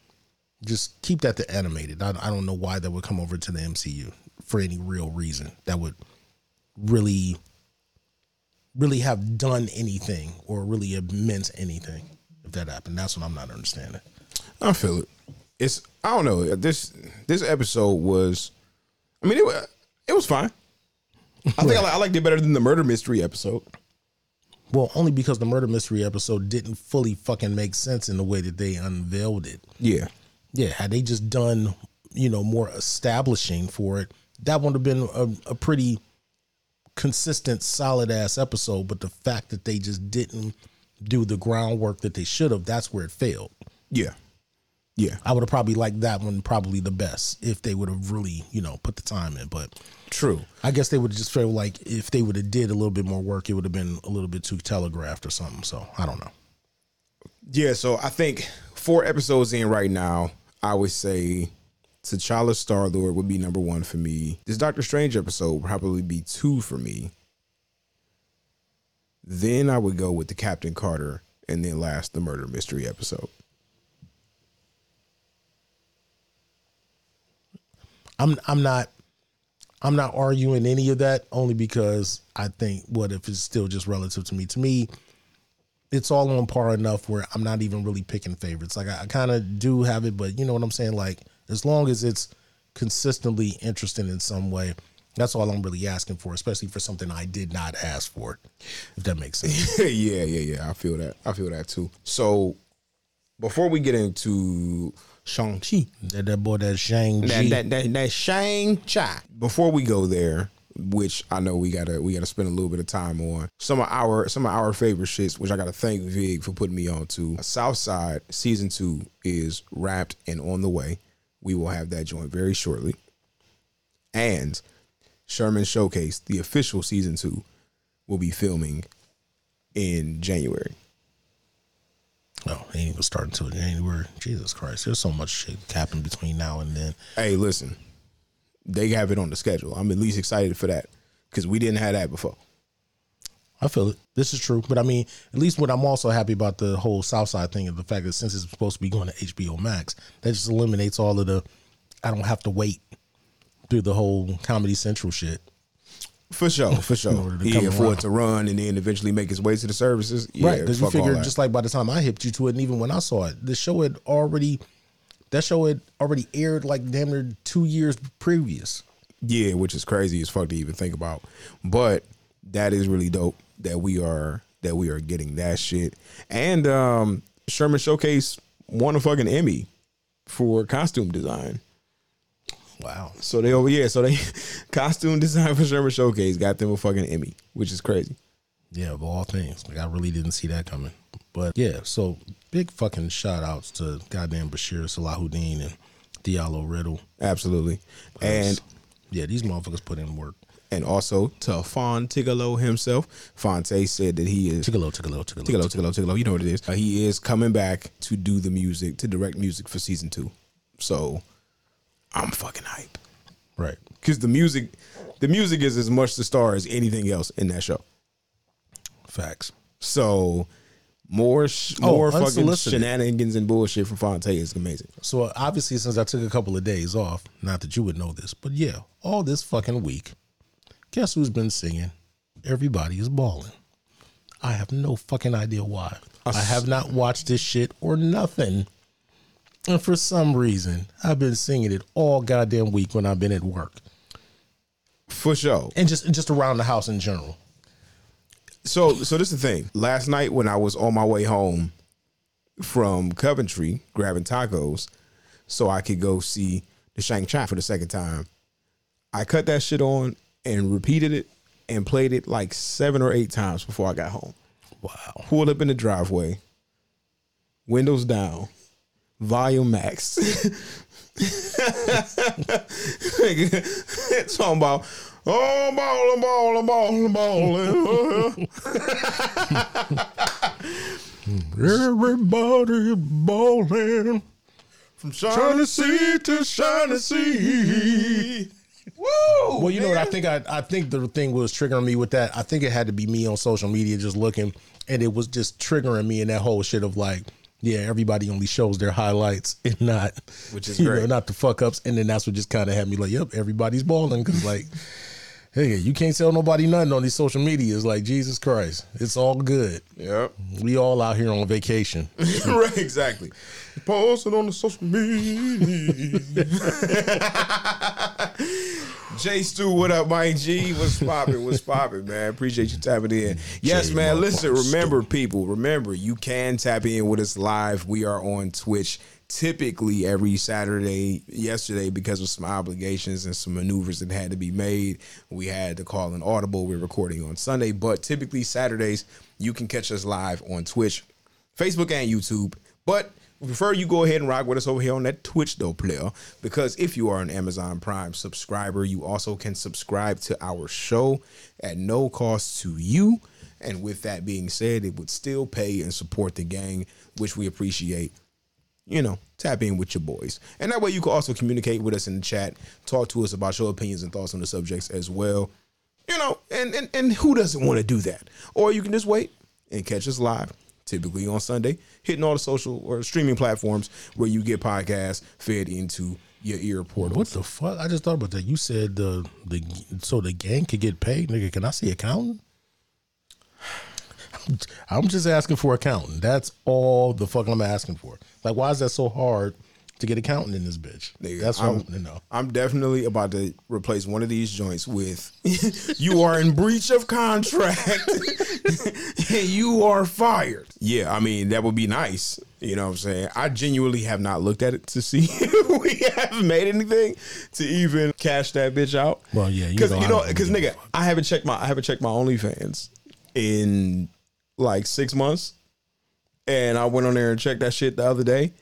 just keep that to animated. I, I don't know why that would come over to the MCU for any real reason that would really, really have done anything or really have meant anything if that happened. That's what I'm not understanding. I feel it. It's I don't know. This this episode was, I mean, it was it was fine. I think I, li- I liked it better than the murder mystery episode. Well, only because the murder mystery episode didn't fully fucking make sense in the way that they unveiled it. Yeah, Yeah, had they just done, you know, more establishing for it, that would have been a, a pretty consistent, solid ass episode. But the fact that they just didn't do the groundwork that they should have, that's where it failed. yeah, yeah. I would have probably liked that one probably the best if they would have really, you know, put the time in. But True. I guess they would just feel like if they would have did a little bit more work, it would have been a little bit too telegraphed or something. So I don't know. Yeah, so I think four episodes in right now, I would say T'Challa Star Lord would be number one for me. This Doctor Strange episode would probably be two for me. Then I would go with the Captain Carter, and then last the murder mystery episode. I'm I'm not I'm not arguing any of that only because I think what if it's still just relative to me. To me, it's all on par enough where I'm not even really picking favorites. Like I, I kind of do have it, but you know what I'm saying? Like as long as it's consistently interesting in some way, that's all I'm really asking for, especially for something I did not ask for. If that makes sense. yeah, yeah, yeah. I feel that. I feel that too. So before we get into Shang-Chi, that, that boy that Shang that that that, that Shang-Chi. Before we go there, which I know we gotta we gotta spend a little bit of time on some of our some of our favorite shits, which I gotta thank Vig for putting me on to. Southside season two is wrapped and on the way. We will have that joint very shortly. And Sherman Showcase, the official season two, will be filming in January. Oh, ain't even starting until January. Jesus Christ, there's so much shit happening between now and then. Hey, listen, they have it on the schedule. I'm at least excited for that because we didn't have that before. I feel it. This is true, but I mean, at least what I'm also happy about the whole Southside thing is the fact that since it's supposed to be going to HBO Max, that just eliminates all of the. I don't have to wait through the whole Comedy Central shit. For sure, for sure. order to Yeah, come for around. it to run and then eventually make its way to the services. Yeah, right? Because you figure just like by the time I hipped you to it, and even when I saw it, the show had already, that show had already aired like damn near two years previous. yeah, which is crazy as fuck to even think about. But that is really dope that we are that we are getting that shit. And um Sherman Showcase won a fucking Emmy for costume design. Wow. So they over yeah, so they costume design for Sherman Showcase got them a fucking Emmy, which is crazy. Yeah, of all things. Like I really didn't see that coming. But yeah, so big fucking shout outs to goddamn Bashir Salahuddin and Diallo Riddle. Absolutely. And Yeah, these motherfuckers put in work. and also to Fon Tigolo himself. Fonte said that he is Tigalo, Tigalo, Tigalo. Tigolo, Tigolo, Tigolo. You know what it is. Uh, he is coming back to do the music, to direct music for season two. So I'm fucking hype Right. because the music, the music is as much the star as anything else in that show. Facts. So more, sh- Oh, more fucking shenanigans and bullshit from Fonte is amazing. So uh, obviously, since I took a couple of days off, not that you would know this, but yeah, all this fucking week, guess who's been singing? Everybody is balling. I have no fucking idea why. I have not watched this shit or nothing. And for some reason, I've been singing it all goddamn week when I've been at work For sure. and just just around the house in general. So so this is the thing. Last night when I was on my way home from Coventry grabbing tacos so I could go see the Shang Chi for the second time, I cut that shit on and repeated it and played it like seven or eight times before I got home. Wow. Pulled up in the driveway, windows down, volume max. it's Talking about oh I'm balling, balling, balling, Everybody balling from shiny sea to shiny sea. Woo! Well, you know what I think I I think the thing was triggering me with that. I think it had to be me on social media just looking and it was just triggering me in that whole shit of like yeah, everybody only shows their highlights and not, Which is you great. know, not the fuck ups. And then that's what just kind of had me like, yep, everybody's balling because like, hey, you can't tell nobody nothing on these social medias. Like Jesus Christ, it's all good. Yep. We all out here on vacation. right, exactly. Posting on the social media. J Stu, what up, Mike G? What's poppin'? What's poppin', man? Appreciate you tapping in. Yes, J man. Listen, motherfucker remember, people, remember, you can tap in with us live. We are on Twitch typically every Saturday. Yesterday, because of some obligations and some maneuvers that had to be made, we had to call an audible. We're recording on Sunday, but typically Saturdays, you can catch us live on Twitch, Facebook, and YouTube. But we prefer you go ahead and rock with us over here on that Twitch though, player. Because if you are an Amazon Prime subscriber, you also can subscribe to our show at no cost to you. And with that being said, it would still pay and support the gang, which we appreciate. You know, tap in with your boys. And that way you can also communicate with us in the chat, talk to us about your opinions and thoughts on the subjects as well. You know, and and, and who doesn't want to do that? Or you can just wait and catch us live, typically on Sunday, hitting all the social or streaming platforms where you get podcasts fed into your ear portal. What the fuck? I just thought about that. You said the the so the gang could get paid, nigga. Can I see accountant? I'm just asking for accountant. That's all the fuck I'm asking for. Like, why is that so hard to get accountant in this bitch? Nigga, That's what I'm, I want to know. I'm definitely about to replace one of these joints with you are in breach of contract and you are fired. Yeah, I mean, that would be nice. You know what I'm saying? I genuinely have not looked at it to see if we have made anything to even cash that bitch out. Well, yeah, you because know you know, because nigga, I haven't checked my I haven't checked my OnlyFans in like six months, and I went on there and checked that shit the other day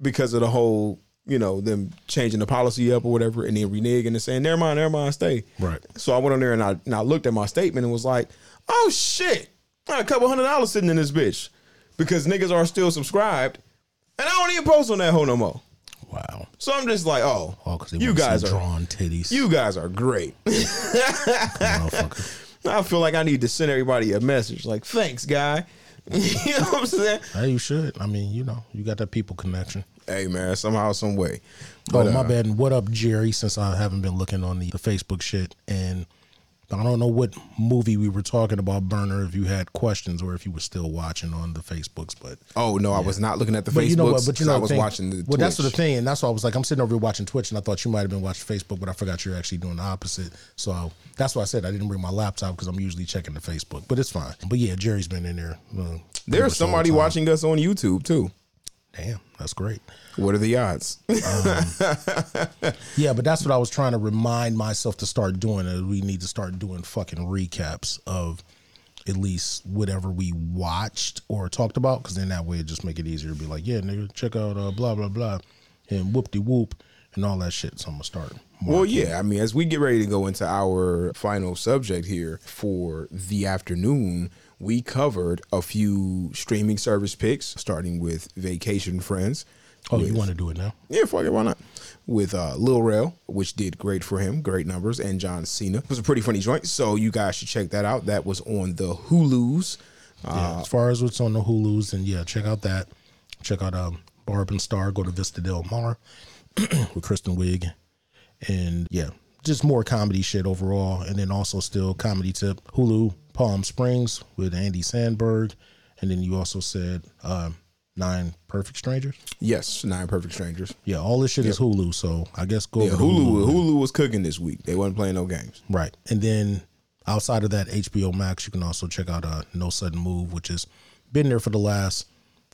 because of the whole, you know, them changing the policy up or whatever, and then reneging and saying, "Never mind, never mind, stay." Right. So I went on there and I and I looked at my statement and was like, "Oh shit, I got a couple hundred dollars sitting in this bitch," because niggas are still subscribed, and I don't even post on that hoe no more. Wow. So I'm just like, oh, Oh, you guys are drawn titties. you guys are great. I feel like I need to send everybody a message like, thanks, guy. you know what I'm saying? Hey, you should. I mean, you know, you got that people connection. Hey man, somehow, some way. Oh, But, my uh, bad. And what up, Jerry? Since I haven't been looking on the, the Facebook shit, and I don't know what movie we were talking about, Burner. If you had questions or if you were still watching on the Facebooks, but Oh no, I was not looking at the but Facebook. you know what? But you know, I was thing- watching the. Well, that's Twitch. the thing, and that's why I was like, I'm sitting over here watching Twitch, and I thought you might have been watching Facebook, but I forgot you're actually doing the opposite. So that's why I said I didn't bring my laptop because I'm usually checking the Facebook, but it's fine. But yeah, Jerry's been in there. Uh, There's somebody time. watching us on YouTube too. Damn, that's great. What are the odds? Yeah, but that's what I was trying to remind myself to start doing. Is we need to start doing fucking recaps of at least whatever we watched or talked about, because then that way it just make it easier to be like, yeah, nigga, check out uh, blah blah blah, and whoop de whoop and all that shit. So I'm gonna start. well, yeah. I mean, as we get ready to go into our final subject here for the afternoon, we covered a few streaming service picks, starting with Vacation Friends. Oh, you want to do it now? Yeah, fuck it, why not? With uh, Lil Rel, which did great for him, great numbers, and John Cena. It was a pretty funny joint, so you guys should check that out. That was on the Hulu's. yeah. As far as what's on the Hulu's, and yeah, check out that. Check out um, Barb and Star. Go to Vista Del Mar with Kristen Wiig, and yeah, just more comedy shit overall. And then also still comedy tip Hulu Palm Springs with Andy Samberg, and then you also said um, Nine Perfect Strangers. Yes, Nine Perfect Strangers. Yeah, all this shit is Hulu. So I guess go Yeah, to Hulu, Hulu was cooking this week. They wasn't playing no games. Right. And then outside of that HBO Max, you can also check out uh, No Sudden Move, which has been there for the last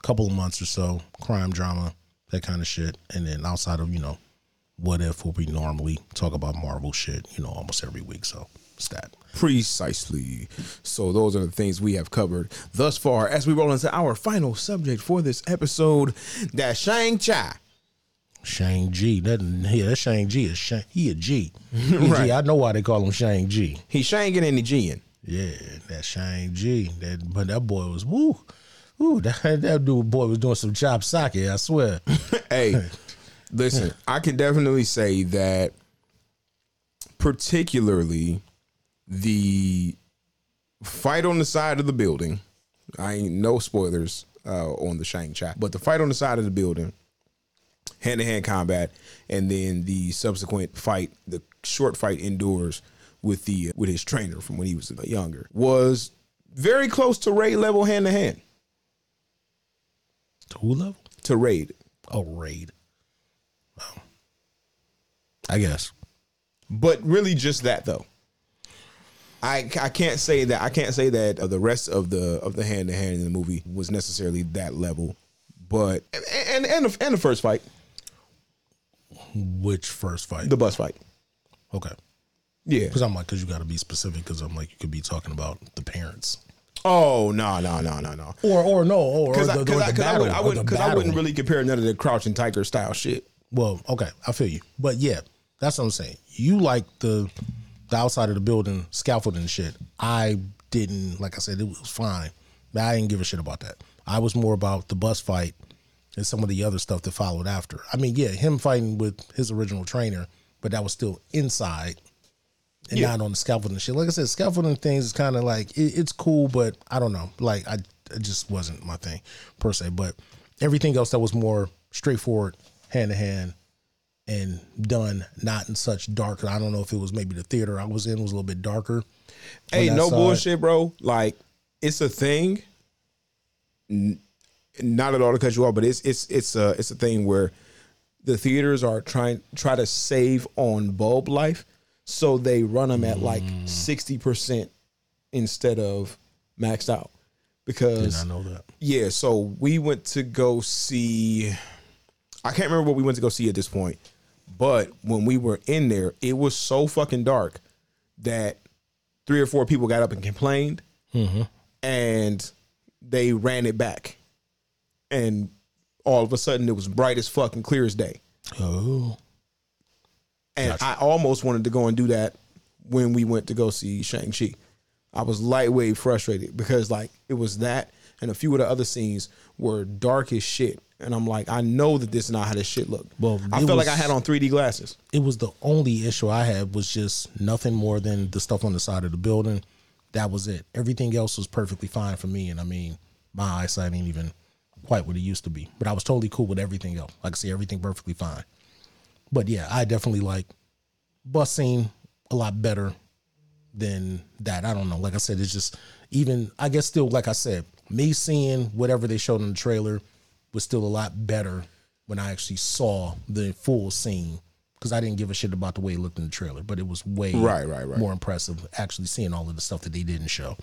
couple of months or so. Crime drama, that kind of shit. And then outside of you know, what if where we normally talk about Marvel shit, you know, almost every week. So it's that. Precisely. So those are the things we have covered thus far as we roll into our final subject for this episode. That Shang Chi. Shang G. That yeah, that Shang G is Shang, he a G. He. Right. I know why they call him Shang G. He's Shangin and the Gin. Yeah, that Shang G. That but that boy was woo. Ooh, that, that dude boy was doing some chop sake, I swear. Hey, listen, I can definitely say that particularly the fight on the side of the building. I ain't no spoilers uh, on the Shang Chi, but the fight on the side of the building, hand to hand combat, and then the subsequent fight, the short fight indoors with the with his trainer from when he was younger, was very close to raid level hand to hand To who level? to raid. Oh, raid. I guess. but really just that though. I, I can't say that I can't say that uh, the rest of the of the hand to hand in the movie was necessarily that level, but and and and the, and the first fight, Which first fight? the bus fight, okay. yeah. Because I'm like, because you got to be specific. Because I'm like, you could be talking about the parents, Oh no no no no no. or or no, or, or Because the, I, or cause the I, cause I, battle, would, I or wouldn't because I wouldn't really compare none of the crouching tiger style shit. Well, okay, I feel you, but yeah, that's what I'm saying. You like the the outside of the building scaffolding shit. I didn't. Like I said, it was fine, but I didn't give a shit about that. I was more about the bus fight and some of the other stuff that followed after. I mean, yeah, him fighting with his original trainer, but that was still inside and Yeah. not on the scaffolding shit. Like I said, scaffolding things is kind of like it, it's cool, but I don't know. Like I, it just wasn't my thing per se. But everything else that was more straightforward, hand to hand, and done not in such dark. I don't know if it was maybe the theater I was in was a little bit darker. Hey, no bullshit, bro. Like it's a thing. N- Not at all to cut you off, but it's it's it's a it's a thing where the theaters are trying try to save on bulb life, so they run them at like Mm. sixty percent instead of maxed out. Did Because I know that? yeah, so we went to go see. I can't remember what we went to go see at this point, but when we were in there, it was so fucking dark that three or four people got up and complained, mm-hmm. and they ran it back, and all of a sudden it was bright as fuck and clear as day. Oh, And I almost wanted to go and do that when we went to go see Shang Chi. I was lightweight frustrated because like it was that and a few of the other scenes were dark as shit. And I'm like, I know that this is not how this shit looked. Well, I felt like I had on 3D glasses. it was the only issue I had was just nothing more than the stuff on the side of the building. That was it. Everything else was perfectly fine for me. And I mean, my eyesight ain't even quite what it used to be. But I was totally cool with everything else. Like I say, everything perfectly fine. But yeah, I definitely like bus scene a lot better than that. I don't know. Like I said, it's just even I guess still like I said, me seeing whatever they showed in the trailer was still a lot better when I actually saw the full scene because I didn't give a shit about the way it looked in the trailer, but it was way Right, right, right. more impressive actually seeing all of the stuff that they didn't show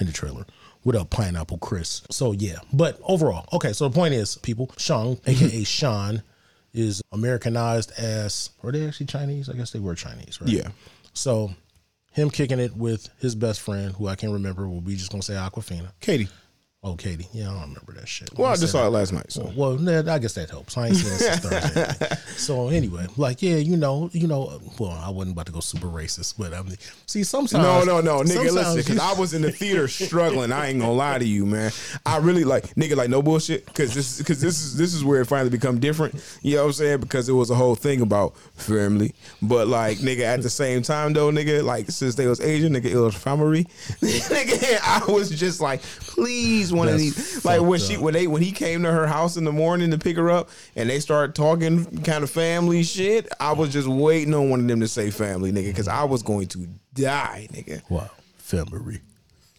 in the trailer. What up, Pineapple Chris? So yeah, but overall, okay. So the point is, people, Shang, aka Sean, is Americanized as, are they actually Chinese? I guess they were Chinese, right? Yeah. So him kicking it with his best friend, who I can't remember, will be just gonna say Awkwafina. Katie. Oh, Katie. Yeah, I don't remember that shit. Well, I just saw it last night. So well, nah, I guess that helps. I ain't seen it since Thursday. So anyway, like, yeah, you know, you know, well, I wasn't about to go super racist, but I mean, see, sometimes No, no, no, nigga. Listen, because I was in the theater struggling. I ain't gonna lie to you, man. I really like nigga, like no bullshit. Because this, because this is this is where it finally become different. You know what I'm saying? Because it was a whole thing about family, but like nigga, at the same time though, nigga, like since they was Asian, nigga, it was family. nigga, I was just like, please, one of these. Like when she up. when they when he came to her house in the morning to pick her up, and they started talking kind of family shit. I was just waiting on one of them to say family, nigga, because I was going to die, nigga. wow, family.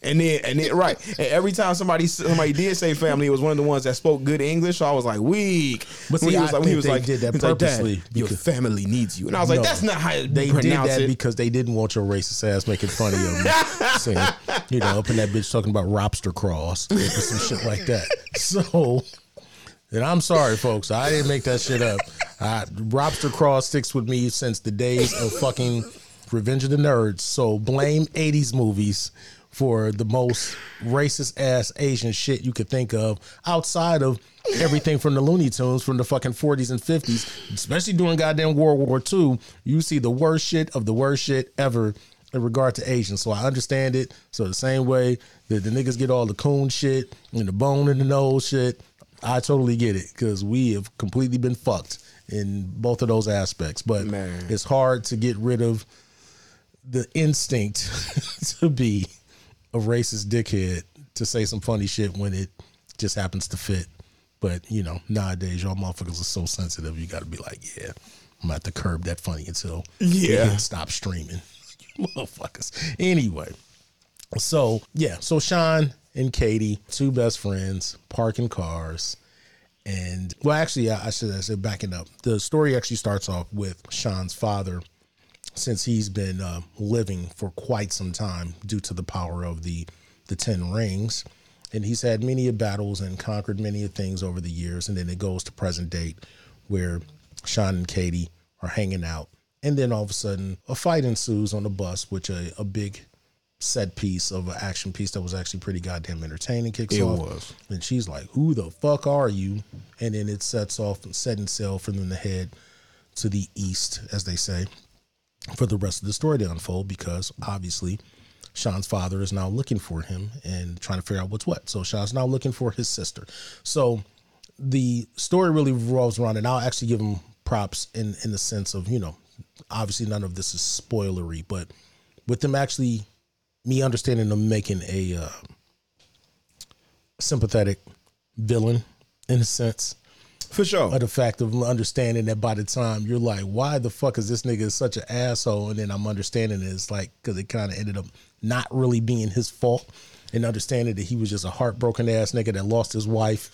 And then and then right. And every time somebody somebody did say family, it was one of the ones that spoke good English. So I was like weak. But see, he was I like, he was they like, did that was like, purposely your because- family needs you. And I was like, that's not how you They did that it. because they didn't want your racist ass making fun of saying, you know, up in that bitch talking about lobster cross or some shit like that. So, and I'm sorry, folks, I didn't make that shit up. I, lobster craw sticks with me since the days of fucking Revenge of the Nerds. So blame '80s movies for the most racist ass Asian shit you could think of outside of everything from the Looney Tunes from the fucking 40s and 50s, especially during goddamn World War II. You see the worst shit of the worst shit ever in regard to Asians. So I understand it. So the same way that the niggas get all the coon shit and the bone in the nose shit, I totally get it because we have completely been fucked in both of those aspects. But Man. it's hard to get rid of the instinct to be a racist dickhead to say some funny shit when it just happens to fit. But you know, nowadays y'all motherfuckers are so sensitive. You got to be like, yeah, I'm about to curb that funny until Yeah. stop streaming, you motherfuckers. Anyway, so yeah, so Sean and Katie, two best friends, parking cars. And well, actually, I I should have said backing up. The story actually starts off with Sean's father, since he's been uh, living for quite some time due to the power of the the Ten Rings, and he's had many of battles and conquered many of things over the years. And then it goes to present date, where Sean and Katie are hanging out, and then all of a sudden a fight ensues on the bus, which a, a big set piece of an action piece that was actually pretty goddamn entertaining kicks It off. was. And she's like, "Who the fuck are you?" And then it sets off and setting sail from them to head to the east, as they say, for the rest of the story to unfold. Because obviously, Sean's father is now looking for him and trying to figure out what's what. So Sean's now looking for his sister. So the story really revolves around, and I'll actually give him props in in the sense of you know, obviously none of this is spoilery, but with them actually me understanding them making a uh, sympathetic villain in a sense For sure. of the fact of understanding that by the time you're like, why the fuck is this nigga such an asshole? And then I'm understanding it's like because it kind of ended up not really being his fault, and understanding that he was just a heartbroken ass nigga that lost his wife,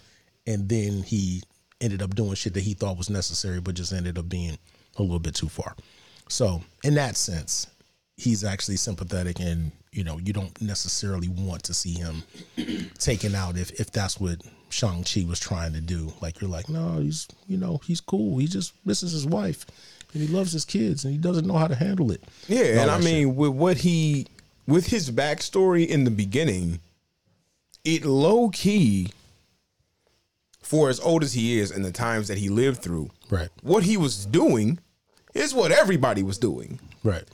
and then he ended up doing shit that he thought was necessary, but just ended up being a little bit too far. So in that sense, he's actually sympathetic, and you know you don't necessarily want to see him taken out if if that's what Shang Chi was trying to do. Like you're like, no, he's you know he's cool. He just misses his wife, and he loves his kids, and he doesn't know how to handle it. Yeah, and all I mean, with what he, with his backstory in the beginning, it low key, for as old as he is and the times that he lived through, Right. what he was doing is what everybody was doing. Right.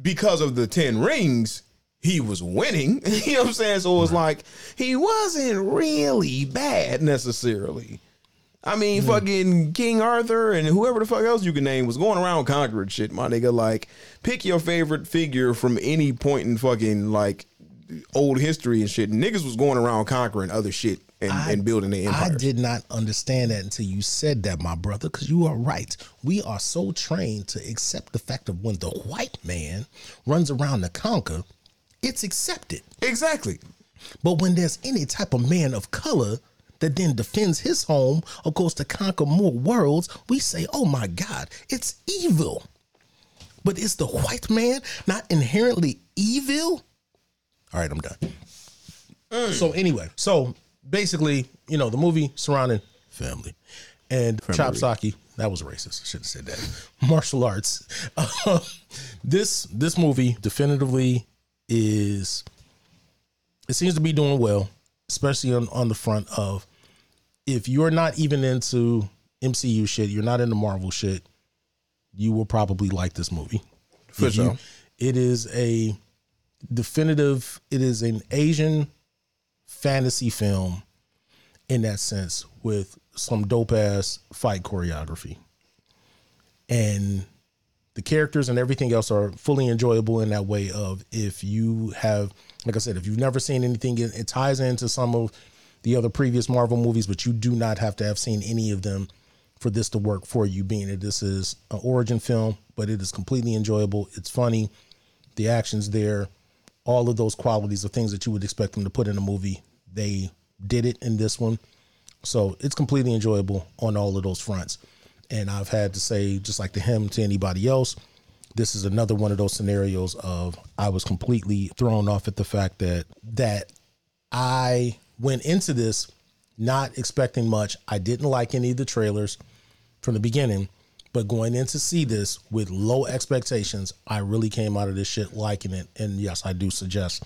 Because of the 10 rings, he was winning. you know what I'm saying? So it was like, he wasn't really bad necessarily. I mean, fucking King Arthur and whoever the fuck else you can name was going around conquering shit, my nigga. Like, pick your favorite figure from any point in fucking like old history and shit. Niggas was going around conquering other shit and, and building their empire. I did not understand that until you said that, my brother, because you are right. We are so trained to accept the fact of when the white man runs around to conquer, it's accepted. Exactly. But when there's any type of man of color that then defends his home or goes to conquer more worlds, we say, oh my God, it's evil. But is the white man not inherently evil? All right, I'm done. So, anyway, so basically, you know, the movie surrounding family and Chop Saki, that was racist. I should have said that. Martial arts. Uh, this this movie definitively is it seems to be doing well, especially on, on the front of if you're not even into MCU shit, you're not into Marvel shit, you will probably like this movie. For you- sure. it is a definitive, it is an Asian fantasy film in that sense with some dope ass fight choreography. And the characters and everything else are fully enjoyable in that way of if you have like I said, if you've never seen anything, it, it ties into some of the other previous Marvel movies, but you do not have to have seen any of them for this to work for you, being that this is an origin film, but it is completely enjoyable. It's funny, the action's there, all of those qualities of things that you would expect them to put in a movie. They did it in this one. So it's completely enjoyable on all of those fronts. And I've had to say, just like to him, to anybody else, this is another one of those scenarios of I was completely thrown off at the fact that that I went into this not expecting much. I didn't like any of the trailers from the beginning, but going in to see this with low expectations, I really came out of this shit liking it. And yes, I do suggest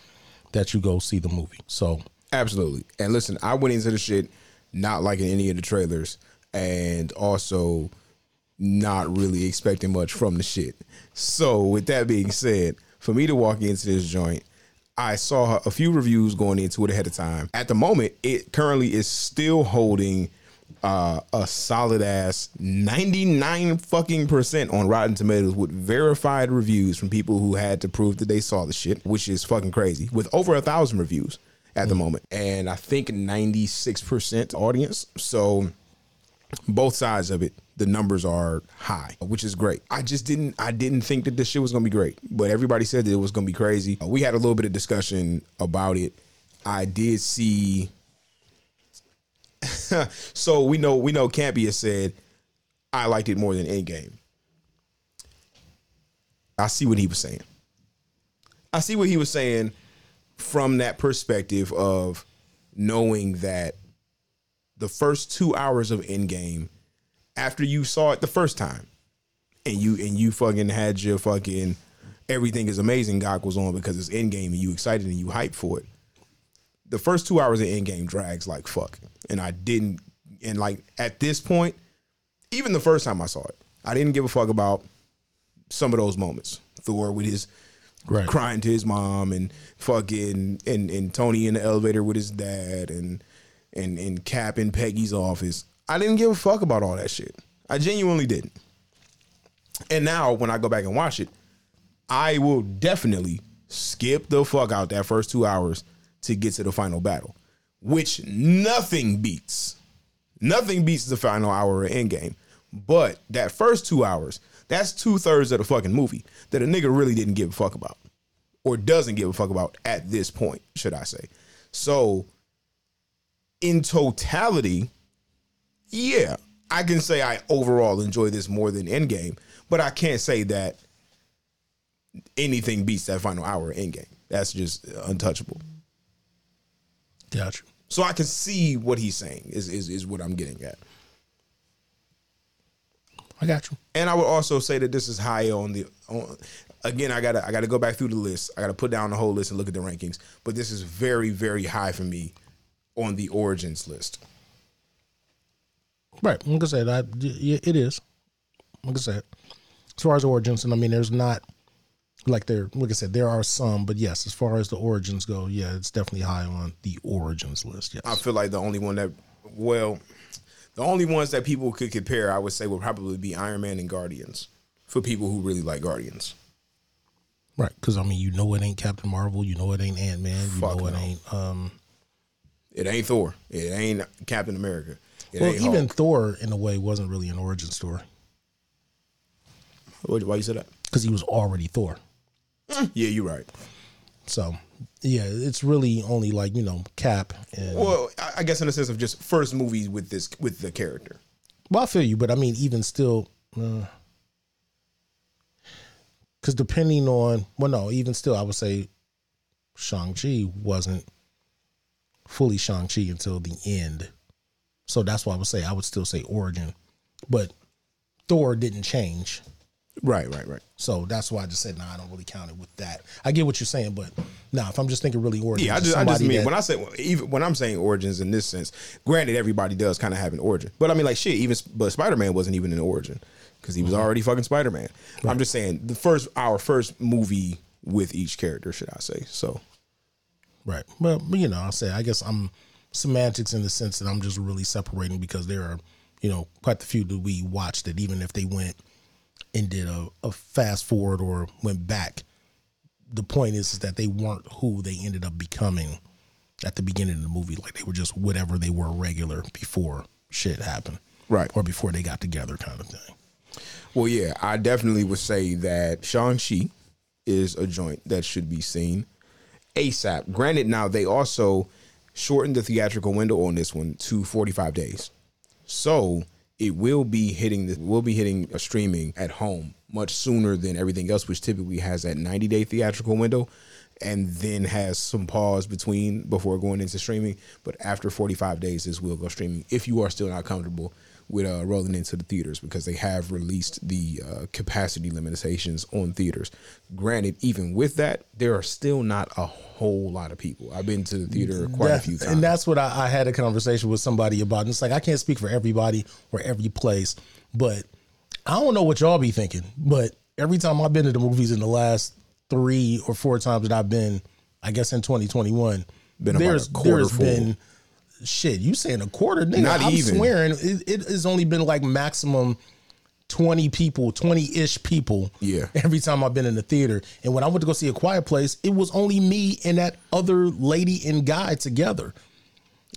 that you go see the movie. So Absolutely. And listen, I went into the shit not liking any of the trailers and also not really expecting much from the shit. So, with that being said, for me to walk into this joint, I saw a few reviews going into it ahead of time. At the moment, it currently is still holding uh, a solid ass 99 fucking percent on Rotten Tomatoes with verified reviews from people who had to prove that they saw the shit, which is fucking crazy, with over a thousand reviews at the moment. And I think 96% audience. So both sides of it, the numbers are high, which is great. I just didn't I didn't think that this shit was gonna be great. But everybody said that it was gonna be crazy. Uh, we had a little bit of discussion about it. I did see so we know we know Campy has said I liked it more than Endgame. I see what he was saying. I see what he was saying from that perspective of knowing that the first two hours of Endgame, after you saw it the first time, and you and you fucking had your fucking everything is amazing goggles on because it's Endgame and you excited and you hyped for it. The first two hours of Endgame drags like fuck, and I didn't. And like at this point, even the first time I saw it, I didn't give a fuck about some of those moments. Thor with his Right. crying to his mom and fucking and, and Tony in the elevator with his dad and and and Cap in Peggy's office. I didn't give a fuck about all that shit. I genuinely didn't. And now when I go back and watch it, I will definitely skip the fuck out that first two hours to get to the final battle, which nothing beats. Nothing beats the final hour of Endgame. But that first two hours, that's two thirds of the fucking movie that a nigga really didn't give a fuck about, or doesn't give a fuck about at this point, should I say? So, in totality, yeah, I can say I overall enjoy this more than Endgame, but I can't say that anything beats that final hour Endgame. That's just untouchable. Gotcha. So I can see what he's saying is is, is what I'm getting at. I got you. And I would also say that this is high on the. On, again, I gotta I gotta go back through the list. I gotta put down the whole list and look at the rankings. But this is very very high for me on the origins list. Right. Like I said, I, it is. Like I said, as far as origins, and I mean, there's not like there. Like I said, there are some, but yes, as far as the origins go, yeah, it's definitely high on the origins list. Yes. I feel like the only one that well, the only ones that people could compare, I would say, would probably be Iron Man and Guardians for people who really like Guardians. right. Because I mean, you know, it ain't Captain Marvel. You know, it ain't Ant Man. You Fuck know, it ain't. Um. It ain't Thor. It ain't Captain America. It Well, ain't even Hulk. Thor, in a way, wasn't really an origin story Why why you say that? because he was already Thor. Yeah, you're right. So, yeah, it's really only like you know Cap and. Well, I- guess in the sense of just first movies with this with the character. Well, I feel you, but I mean, even still, uh, because depending on well, no, even still, I would say Shang Chi wasn't fully Shang Chi until the end. So that's why I would say I would still say origin, but Thor didn't change. Right, right, right. So that's why I just said, no, nah, I don't really count it with that. I get what you're saying, but now if I'm just thinking really origin, Yeah, I just, I just mean when I say even when I'm saying origins in this sense. Granted, everybody does kind of have an origin, but I mean like shit. Even but Spider Man wasn't even an origin because he was mm-hmm. already fucking Spider Man. I'm just saying the first our first movie with each character, should I say? So Right. Well, you know, I say I guess I'm semantics in the sense that I'm just really separating because there are, you know, quite a few that we watched that even if they went and did a, a fast forward or went back, the point is, is that they weren't who they ended up becoming at the beginning of the movie. Like they were just whatever they were regular before shit happened. Right. Or before they got together kind of thing. Well, yeah, I definitely would say that Shang-Chi is a joint that should be seen. ASAP. Granted, now they also shortened the theatrical window on this one to 45 days. So it will be hitting the will be hitting a streaming at home much sooner than everything else, which typically has that 90 day theatrical window and then has some pause between before going into streaming. But after 45 days, this will go streaming if you are still not comfortable with uh, rolling into the theaters because they have released the uh, capacity limitations on theaters. Granted, even with that, there are still not a whole lot of people. I've been to the theater quite That- a few times. And that's what I, I had a conversation with somebody about. And it's like I can't speak for everybody or every place, but I don't know what y'all be thinking. But every time I've been to the movies in the last three or four times that I've been, I guess in 2021, Been there's quarter there's full. been shit. You saying a quarter? Nigga, Not I'm even. swearing it, it has only been like maximum. 20 people, 20 ish people. Yeah. Every time I've been in the theater. And when I went to go see A Quiet Place, it was only me and that other lady and guy together.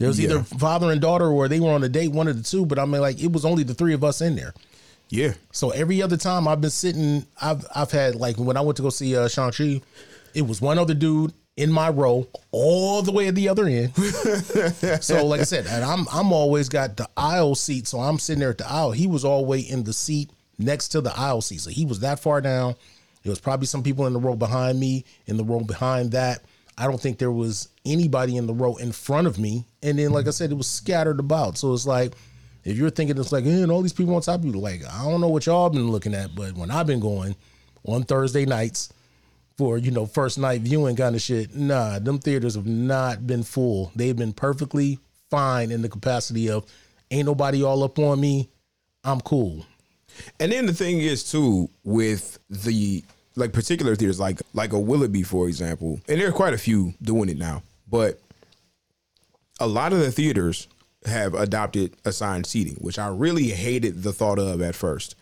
It was Yeah. either father and daughter or they were on a date, one of the two. But I mean, like, it was only the three of us in there. Yeah. So every other time I've been sitting, I've I've had like when I went to go see uh, Shang Chi, it was one other dude in my row all the way at the other end. so like I said, and I'm I'm always got the aisle seat, so I'm sitting there at the aisle. He was always in the seat next to the aisle seat, so he was that far down. There was probably some people in the row behind me, in the row behind that. I don't think there was anybody in the row in front of me. And then, like I said, it was scattered about. So it's like, if you're thinking it's like, and all these people on top of you, like, I don't know what y'all been looking at, but when I've been going on Thursday nights for, you know, first night viewing kind of shit, nah, them theaters have not been full. They've been perfectly fine in the capacity of ain't nobody all up on me. I'm cool. And then the thing is too with the like particular theaters like like a Willoughby for example, and there are quite a few doing it now, but a lot of the theaters have adopted assigned seating, which I really hated the thought of at first.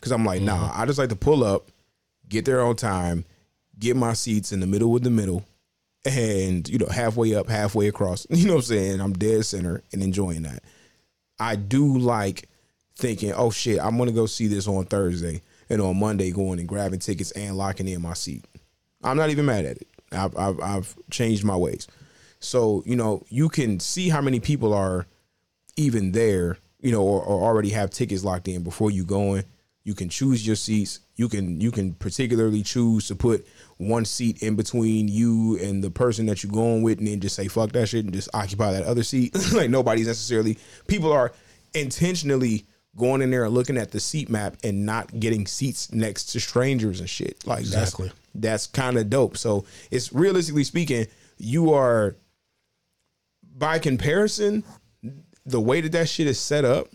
Cause I'm like, nah, mm-hmm. I just like to pull up, get there on time, get my seats in the middle with the middle, and you know, halfway up, halfway across. You know what I'm saying? I'm dead center and enjoying that. I do like thinking, oh shit, I'm gonna go see this on Thursday, and on Monday going and grabbing tickets and locking in my seat. I'm not even mad at it. I've I've, I've changed my ways. So you know, you can see how many people are even there, you know, or, or already have tickets locked in before you go in. You can choose your seats. You can you can particularly choose to put one seat in between you and the person that you're going with, and then just say fuck that shit and just occupy that other seat. like nobody's necessarily people are intentionally going in there and looking at the seat map and not getting seats next to strangers and shit. Like Exactly. that's that's kind of dope. So it's realistically speaking, you are by comparison, the way that that shit is set up,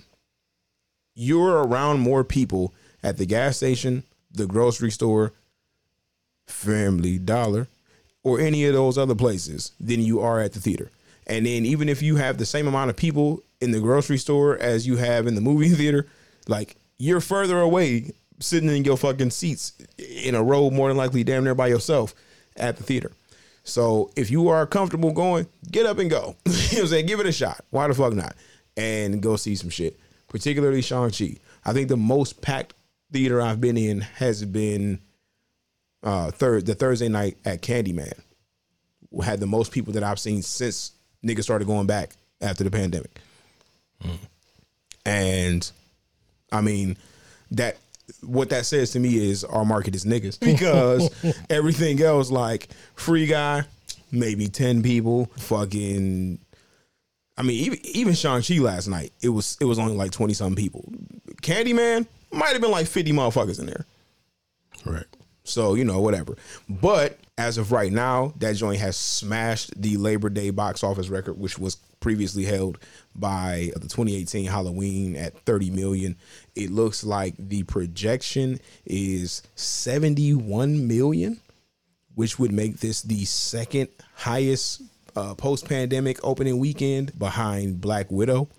you're around more people at the gas station, the grocery store, Family Dollar, or any of those other places than you are at the theater. And then even if you have the same amount of people in the grocery store as you have in the movie theater, like you're further away sitting in your fucking seats in a row more than likely damn near by yourself at the theater. So if you are comfortable going, get up and go. you know what I'm saying? Give it a shot. Why the fuck not? And go see some shit. Particularly Shang-Chi. I think the most packed theater I've been in has been uh third the Thursday night at Candyman. Had the most people that I've seen since niggas started going back after the pandemic. And I mean that what that says to me is our market is niggas because everything else like free guy, maybe 10 people, fucking I mean even even Shang-Chi last night, it was it was only like 20 something people. Candyman might have been like 50 motherfuckers in there. Right. So, you know, whatever. But as of right now, that joint has smashed the Labor Day box office record, which was previously held by the 2018 Halloween at 30 million. It looks like the projection is 71 million, which would make this the second highest uh, post pandemic opening weekend behind Black Widow.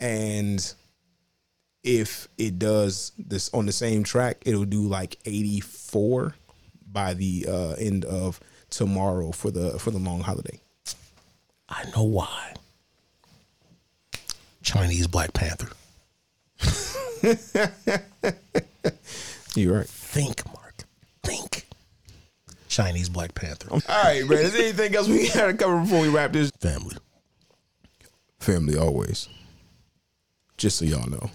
And if it does this on the same track, it'll do like 84 by the uh, end of tomorrow for the for the long holiday. I know why. Chinese Black Panther. You're right. Think, Mark. Think. Chinese Black Panther. All right, man. Is there anything else we got to cover before we wrap this? Family. Family always. Just so y'all know.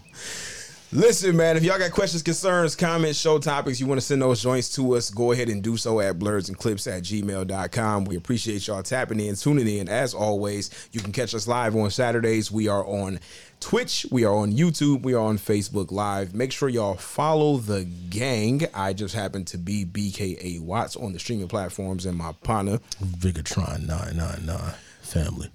Listen, man, if y'all got questions, concerns, comments, show topics, you want to send those joints to us, go ahead and do so at blerdsandclips at gmail.com. We appreciate y'all tapping in, tuning in. As always, you can catch us live on Saturdays. We are on Twitch, we are on YouTube, we are on Facebook Live. Make sure y'all follow the gang. I just happen to be BKA Watts on the streaming platforms and my partner. Vigatron 999. Family.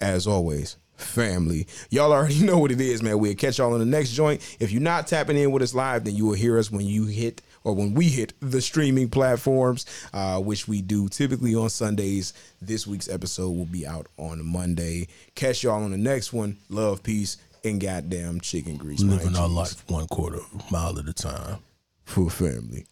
As always, family. Y'all already know what it is, man. We'll catch y'all on the next joint. If you're not tapping in with us live, then you will hear us when you hit or when we hit the streaming platforms, uh, which we do typically on Sundays. This week's episode will be out on Monday. Catch y'all on the next one. Love, peace, and goddamn chicken grease. Living our life one quarter mile at a time. for family.